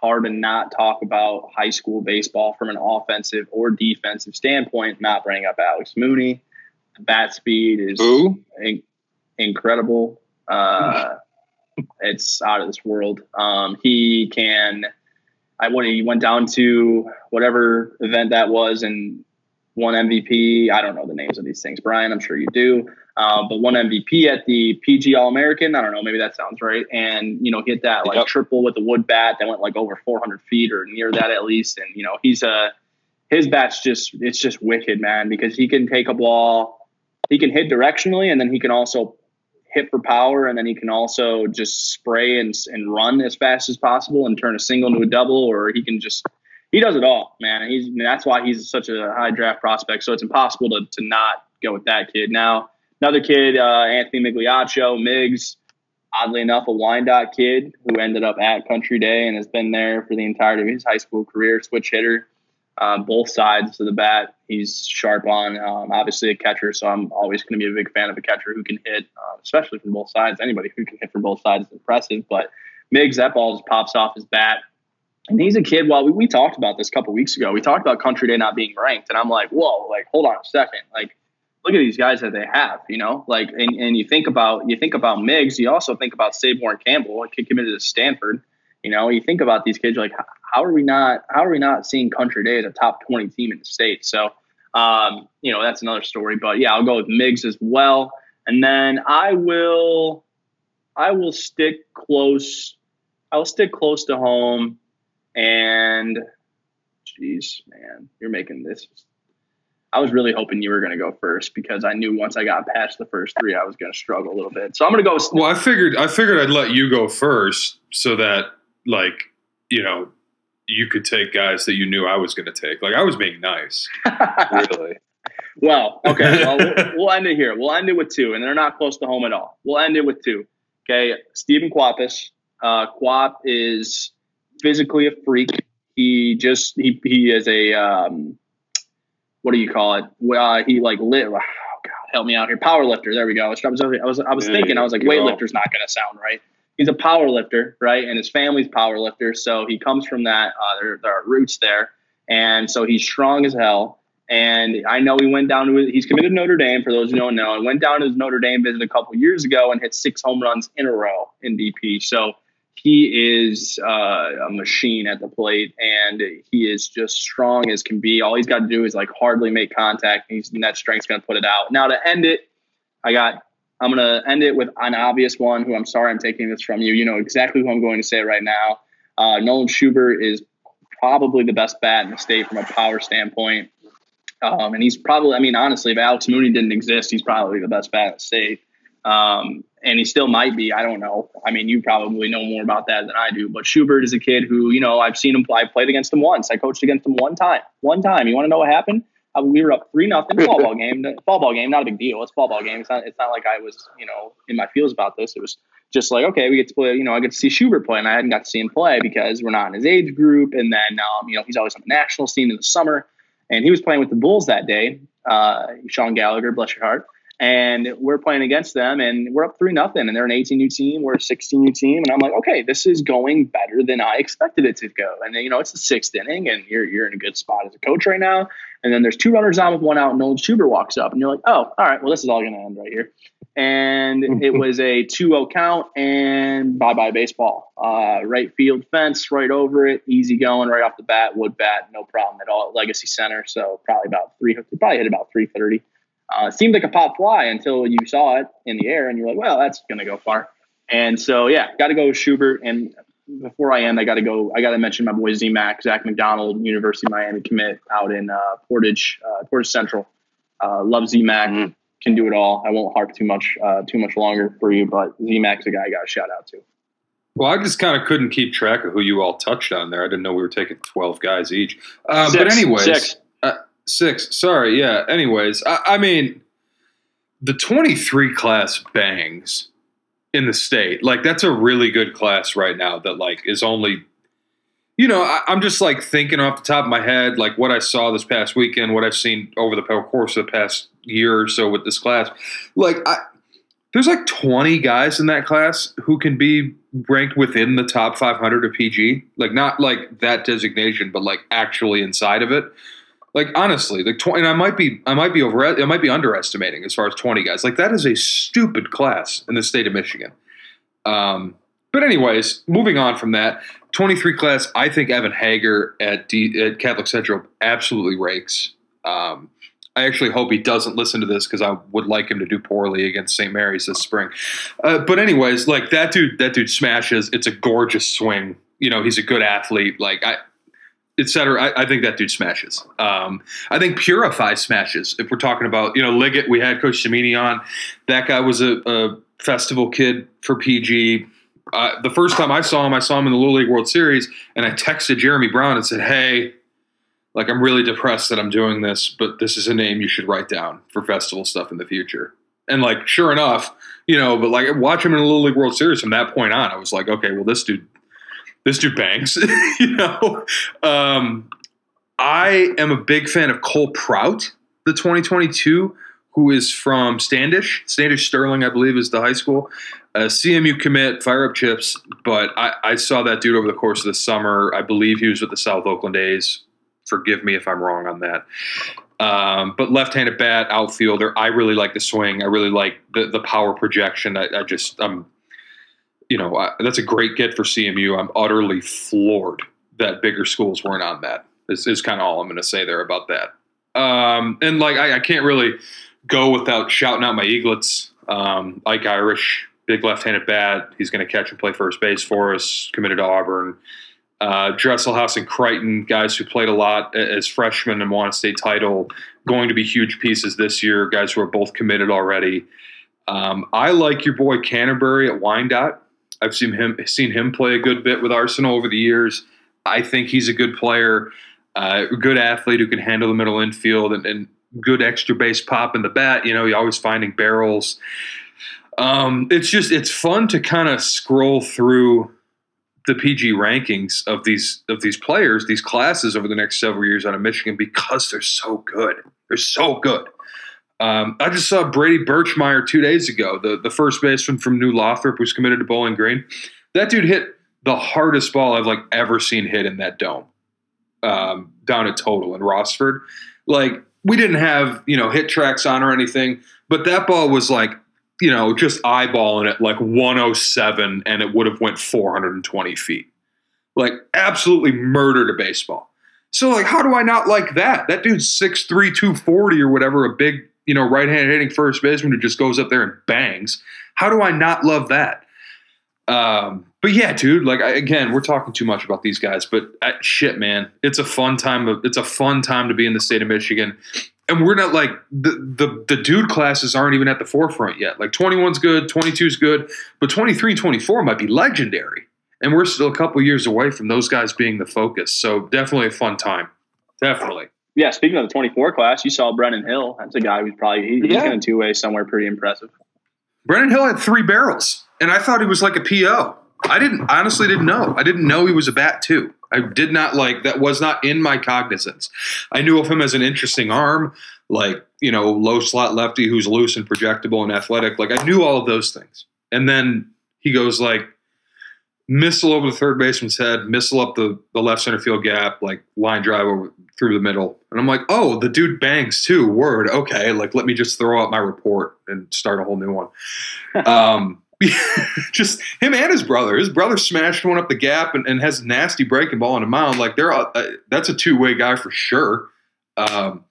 hard to not talk about high school baseball from an offensive or defensive standpoint. Not bringing up Alex Mooney. The bat speed is in- incredible. Uh, it's out of this world. Um, he can. I when he went down to whatever event that was and won MVP. I don't know the names of these things, Brian. I'm sure you do. Uh, but one MVP at the PG All American. I don't know, maybe that sounds right. And you know, hit that like yep. triple with the wood bat that went like over 400 feet or near that at least. And you know, he's a his bat's just it's just wicked, man, because he can take a ball, he can hit directionally, and then he can also hit for power, and then he can also just spray and and run as fast as possible and turn a single into a double, or he can just he does it all, man. He's that's why he's such a high draft prospect. So it's impossible to to not go with that kid. Now another kid, uh, Anthony Migliaccio, Migs. Oddly enough, a Wyandotte kid who ended up at Country Day and has been there for the entirety of his high school career. Switch hitter, uh, both sides of the bat. He's sharp on. Um, obviously, a catcher, so I'm always going to be a big fan of a catcher who can hit, uh, especially from both sides. Anybody who can hit from both sides is impressive. But Migs, that ball just pops off his bat. And he's a kid. Well, we, we talked about this a couple weeks ago. We talked about Country Day not being ranked, and I'm like, whoa, like hold on a second, like look at these guys that they have, you know, like, and, and you think about you think about Migs, you also think about Saborn Campbell, a kid committed to Stanford. You know, you think about these kids, like how are we not how are we not seeing Country Day as a top twenty team in the state? So, um, you know, that's another story. But yeah, I'll go with Migs as well, and then I will I will stick close. I will stick close to home, and jeez, man, you're making this. I was really hoping you were going to go first because I knew once I got past the first three, I was going to struggle a little bit. So I'm going to go. Well, I figured I figured I'd let you go first so that like you know you could take guys that you knew I was going to take. Like I was being nice. really. Well, okay. Well, we'll, we'll end it here. We'll end it with two, and they're not close to home at all. We'll end it with two. Okay, Stephen Quapis. Uh, Quap is physically a freak. He just he he is a um, what do you call it? Uh, he like lit. Oh God, help me out here. Power lifter. There we go. I was I was, I was, I was thinking. I was like, weightlifter's not going to sound right. He's a power lifter, right? And his family's power lifter, so he comes from that. Uh, there, there are roots there, and so he's strong as hell. And I know he went down to he's committed to Notre Dame. For those who don't know, and went down to his Notre Dame visit a couple years ago and hit six home runs in a row in BP. So he is uh, a machine at the plate, and he is just strong as can be. All he's got to do is like hardly make contact. And he's and that strength's going to put it out. Now to end it, I got. I'm going to end it with an obvious one. Who I'm sorry I'm taking this from you. You know exactly who I'm going to say right now. Uh, Nolan Schubert is probably the best bat in the state from a power standpoint. Um, and he's probably, I mean, honestly, if Alex Mooney didn't exist, he's probably the best bat in the state. Um, and he still might be. I don't know. I mean, you probably know more about that than I do. But Schubert is a kid who, you know, I've seen him play. I played against him once. I coached against him one time. One time. You want to know what happened? Uh, we were up three nothing fall ball game. Fall ball game, not a big deal. It's fall ball game. It's not. It's not like I was, you know, in my feels about this. It was just like, okay, we get to play. You know, I get to see Schubert play, and I hadn't got to see him play because we're not in his age group. And then, um, you know, he's always on the national scene in the summer and he was playing with the Bulls that day. Uh, Sean Gallagher, bless your heart. And we're playing against them, and we're up three nothing, and they're an 18 new team, we're a 16 new team, and I'm like, okay, this is going better than I expected it to go. And then you know it's the sixth inning, and you're you're in a good spot as a coach right now. And then there's two runners on with one out, and Nolan Schubert walks up, and you're like, oh, all right, well this is all going to end right here. And it was a 2-0 count, and bye bye baseball. Uh, right field fence, right over it, easy going, right off the bat, wood bat, no problem at all at Legacy Center. So probably about three, probably hit about 330. Uh, seemed like a pop fly until you saw it in the air, and you're like, well, that's going to go far. And so, yeah, got to go with Schubert. And before I end, I got to go. I got to mention my boy Z Mac, Zach McDonald, University of Miami commit out in uh, Portage, uh, Portage Central. Uh, love Z Mac, mm-hmm. can do it all. I won't harp too much, uh, too much longer for you, but Z Mac's a guy I got a shout out to. Well, I just kind of couldn't keep track of who you all touched on there. I didn't know we were taking twelve guys each. Um, but anyways, six. Six. Sorry, yeah. Anyways, I, I mean, the twenty-three class bangs in the state. Like that's a really good class right now that like is only you know, I, am just like thinking off the top of my head, like what I saw this past weekend, what I've seen over the course of the past year or so with this class. Like, I, there's like 20 guys in that class who can be ranked within the top 500 of PG. Like, not like that designation, but like actually inside of it. Like honestly, like 20, and I might be, I might be over, I might be underestimating as far as 20 guys. Like that is a stupid class in the state of Michigan. Um, but anyways, moving on from that, 23 class, I think Evan Hager at, D, at Catholic Central absolutely rakes. Um, I actually hope he doesn't listen to this because I would like him to do poorly against St. Mary's this spring. Uh, but anyways, like that dude, that dude smashes. It's a gorgeous swing. You know, he's a good athlete. Like I, etc. I, I think that dude smashes. Um, I think Purify smashes. If we're talking about, you know, Liggett, we had Coach Cimini on. That guy was a, a festival kid for PG. Uh, the first time I saw him, I saw him in the Little League World Series, and I texted Jeremy Brown and said, "Hey, like I'm really depressed that I'm doing this, but this is a name you should write down for festival stuff in the future." And like, sure enough, you know, but like watch him in the Little League World Series from that point on, I was like, okay, well, this dude, this dude banks, you know. Um, I am a big fan of Cole Prout, the 2022, who is from Standish. Standish Sterling, I believe, is the high school. Uh, CMU commit, fire up chips. But I, I saw that dude over the course of the summer. I believe he was with the South Oakland A's. Forgive me if I'm wrong on that. Um, but left-handed bat, outfielder. I really like the swing. I really like the the power projection. I, I just I'm, you know, I, that's a great get for CMU. I'm utterly floored that bigger schools weren't on that. Is, is kind of all I'm going to say there about that. Um, and like I, I, can't really go without shouting out my Eaglets. Um, Ike Irish, big left-handed bat. He's going to catch and play first base for us. Committed to Auburn. Uh, Dresselhaus and Crichton, guys who played a lot as freshmen and won a state title, going to be huge pieces this year. Guys who are both committed already. Um, I like your boy Canterbury at Wyandotte. I've seen him seen him play a good bit with Arsenal over the years. I think he's a good player, uh, a good athlete who can handle the middle infield and, and good extra base pop in the bat. You know, you're always finding barrels. Um, it's just it's fun to kind of scroll through the PG rankings of these of these players, these classes over the next several years out of Michigan because they're so good. They're so good. Um, I just saw Brady Birchmeier two days ago, the, the first baseman from New Lothrop, who's committed to Bowling Green. That dude hit the hardest ball I've like ever seen hit in that dome um, down at Total in Rossford. Like we didn't have you know HitTrax on or anything, but that ball was like you know just eyeballing it like 107, and it would have went 420 feet. Like absolutely murdered a baseball. So like, how do I not like that? That dude's 6'3", 240 or whatever, a big you know right-handed hitting first baseman who just goes up there and bangs. How do I not love that? Um, but yeah, dude, like I, again, we're talking too much about these guys, but I, shit, man, it's a fun time. Of, it's a fun time to be in the state of Michigan, and we're not like the, the the dude classes aren't even at the forefront yet. Like 21's good, 22's good, but 23, 24 might be legendary, and we're still a couple years away from those guys being the focus. So definitely a fun time, definitely. Yeah, speaking of the 24 class, you saw Brennan Hill. That's a guy who's probably he's yeah. going to two way somewhere pretty impressive. Brennan Hill had three barrels, and I thought he was like a PO. I didn't honestly didn't know. I didn't know he was a bat too. I did not like that was not in my cognizance. I knew of him as an interesting arm, like, you know, low slot lefty who's loose and projectable and athletic. Like I knew all of those things. And then he goes like missile over the third baseman's head, missile up the, the left center field gap, like line drive over through the middle. And I'm like, oh, the dude bangs too. Word. Okay. Like, let me just throw out my report and start a whole new one. um, just him and his brother. His brother smashed one up the gap and, and has nasty breaking ball on a mound. Like they're uh, that's a two way guy for sure. Um,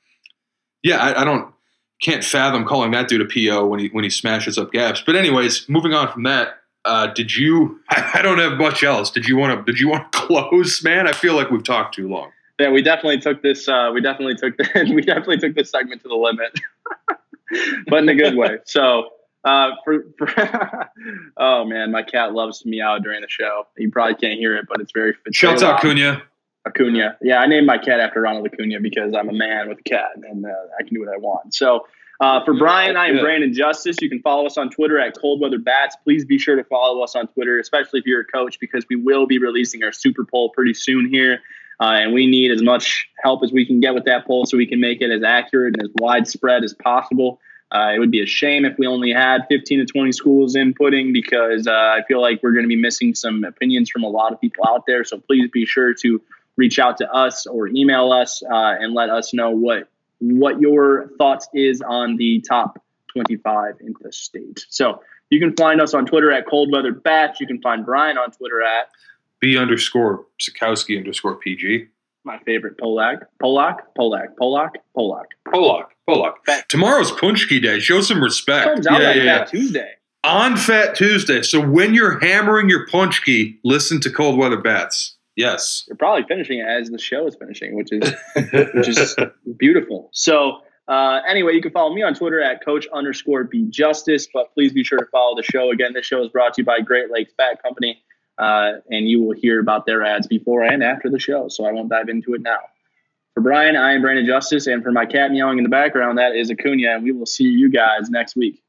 yeah, I, I, don't can't fathom calling that dude a PO when he when he smashes up gaps. But anyways, moving on from that. Uh, did you? I, I don't have much else. Did you want to? Did you want to close, man? I feel like we've talked too long. Yeah, we definitely took this. Uh, we definitely took the, we definitely took this segment to the limit, but in a good way. So uh, for, for oh man, my cat loves to meow during the show. You probably can't hear it, but it's very. Shouts out Cunha. Acuna. Yeah, I named my cat after Ronald Acuna because I'm a man with a cat and uh, I can do what I want. So uh, for Brian, I am Brandon Justice. You can follow us on Twitter at Cold Weather Bats. Please be sure to follow us on Twitter, especially if you're a coach, because we will be releasing our Super Poll pretty soon here. Uh, and we need as much help as we can get with that poll so we can make it as accurate and as widespread as possible. Uh, it would be a shame if we only had 15 to 20 schools inputting because uh, I feel like we're going to be missing some opinions from a lot of people out there. So please be sure to reach out to us or email us uh, and let us know what what your thoughts is on the top 25 in the state. So you can find us on Twitter at Cold Weather Bats. You can find Brian on Twitter at B underscore Sikowski underscore PG. My favorite Polak, Polak, Polak, Polak, Polak, Polak, Polak. Fat. Tomorrow's Paczki Day. Show some respect. Comes out yeah, like yeah, Fat yeah. Tuesday. On Fat Tuesday. So when you're hammering your Paczki, listen to Cold Weather Bats. Yes. You're probably finishing it as the show is finishing, which is which is beautiful. So uh, anyway, you can follow me on Twitter at Coach underscore B Justice, but please be sure to follow the show. Again, this show is brought to you by Great Lakes Bat Company uh, and you will hear about their ads before and after the show. So I won't dive into it now. For Brian, I am Brandon Justice, and for my cat meowing in the background, that is Acuna, and we will see you guys next week.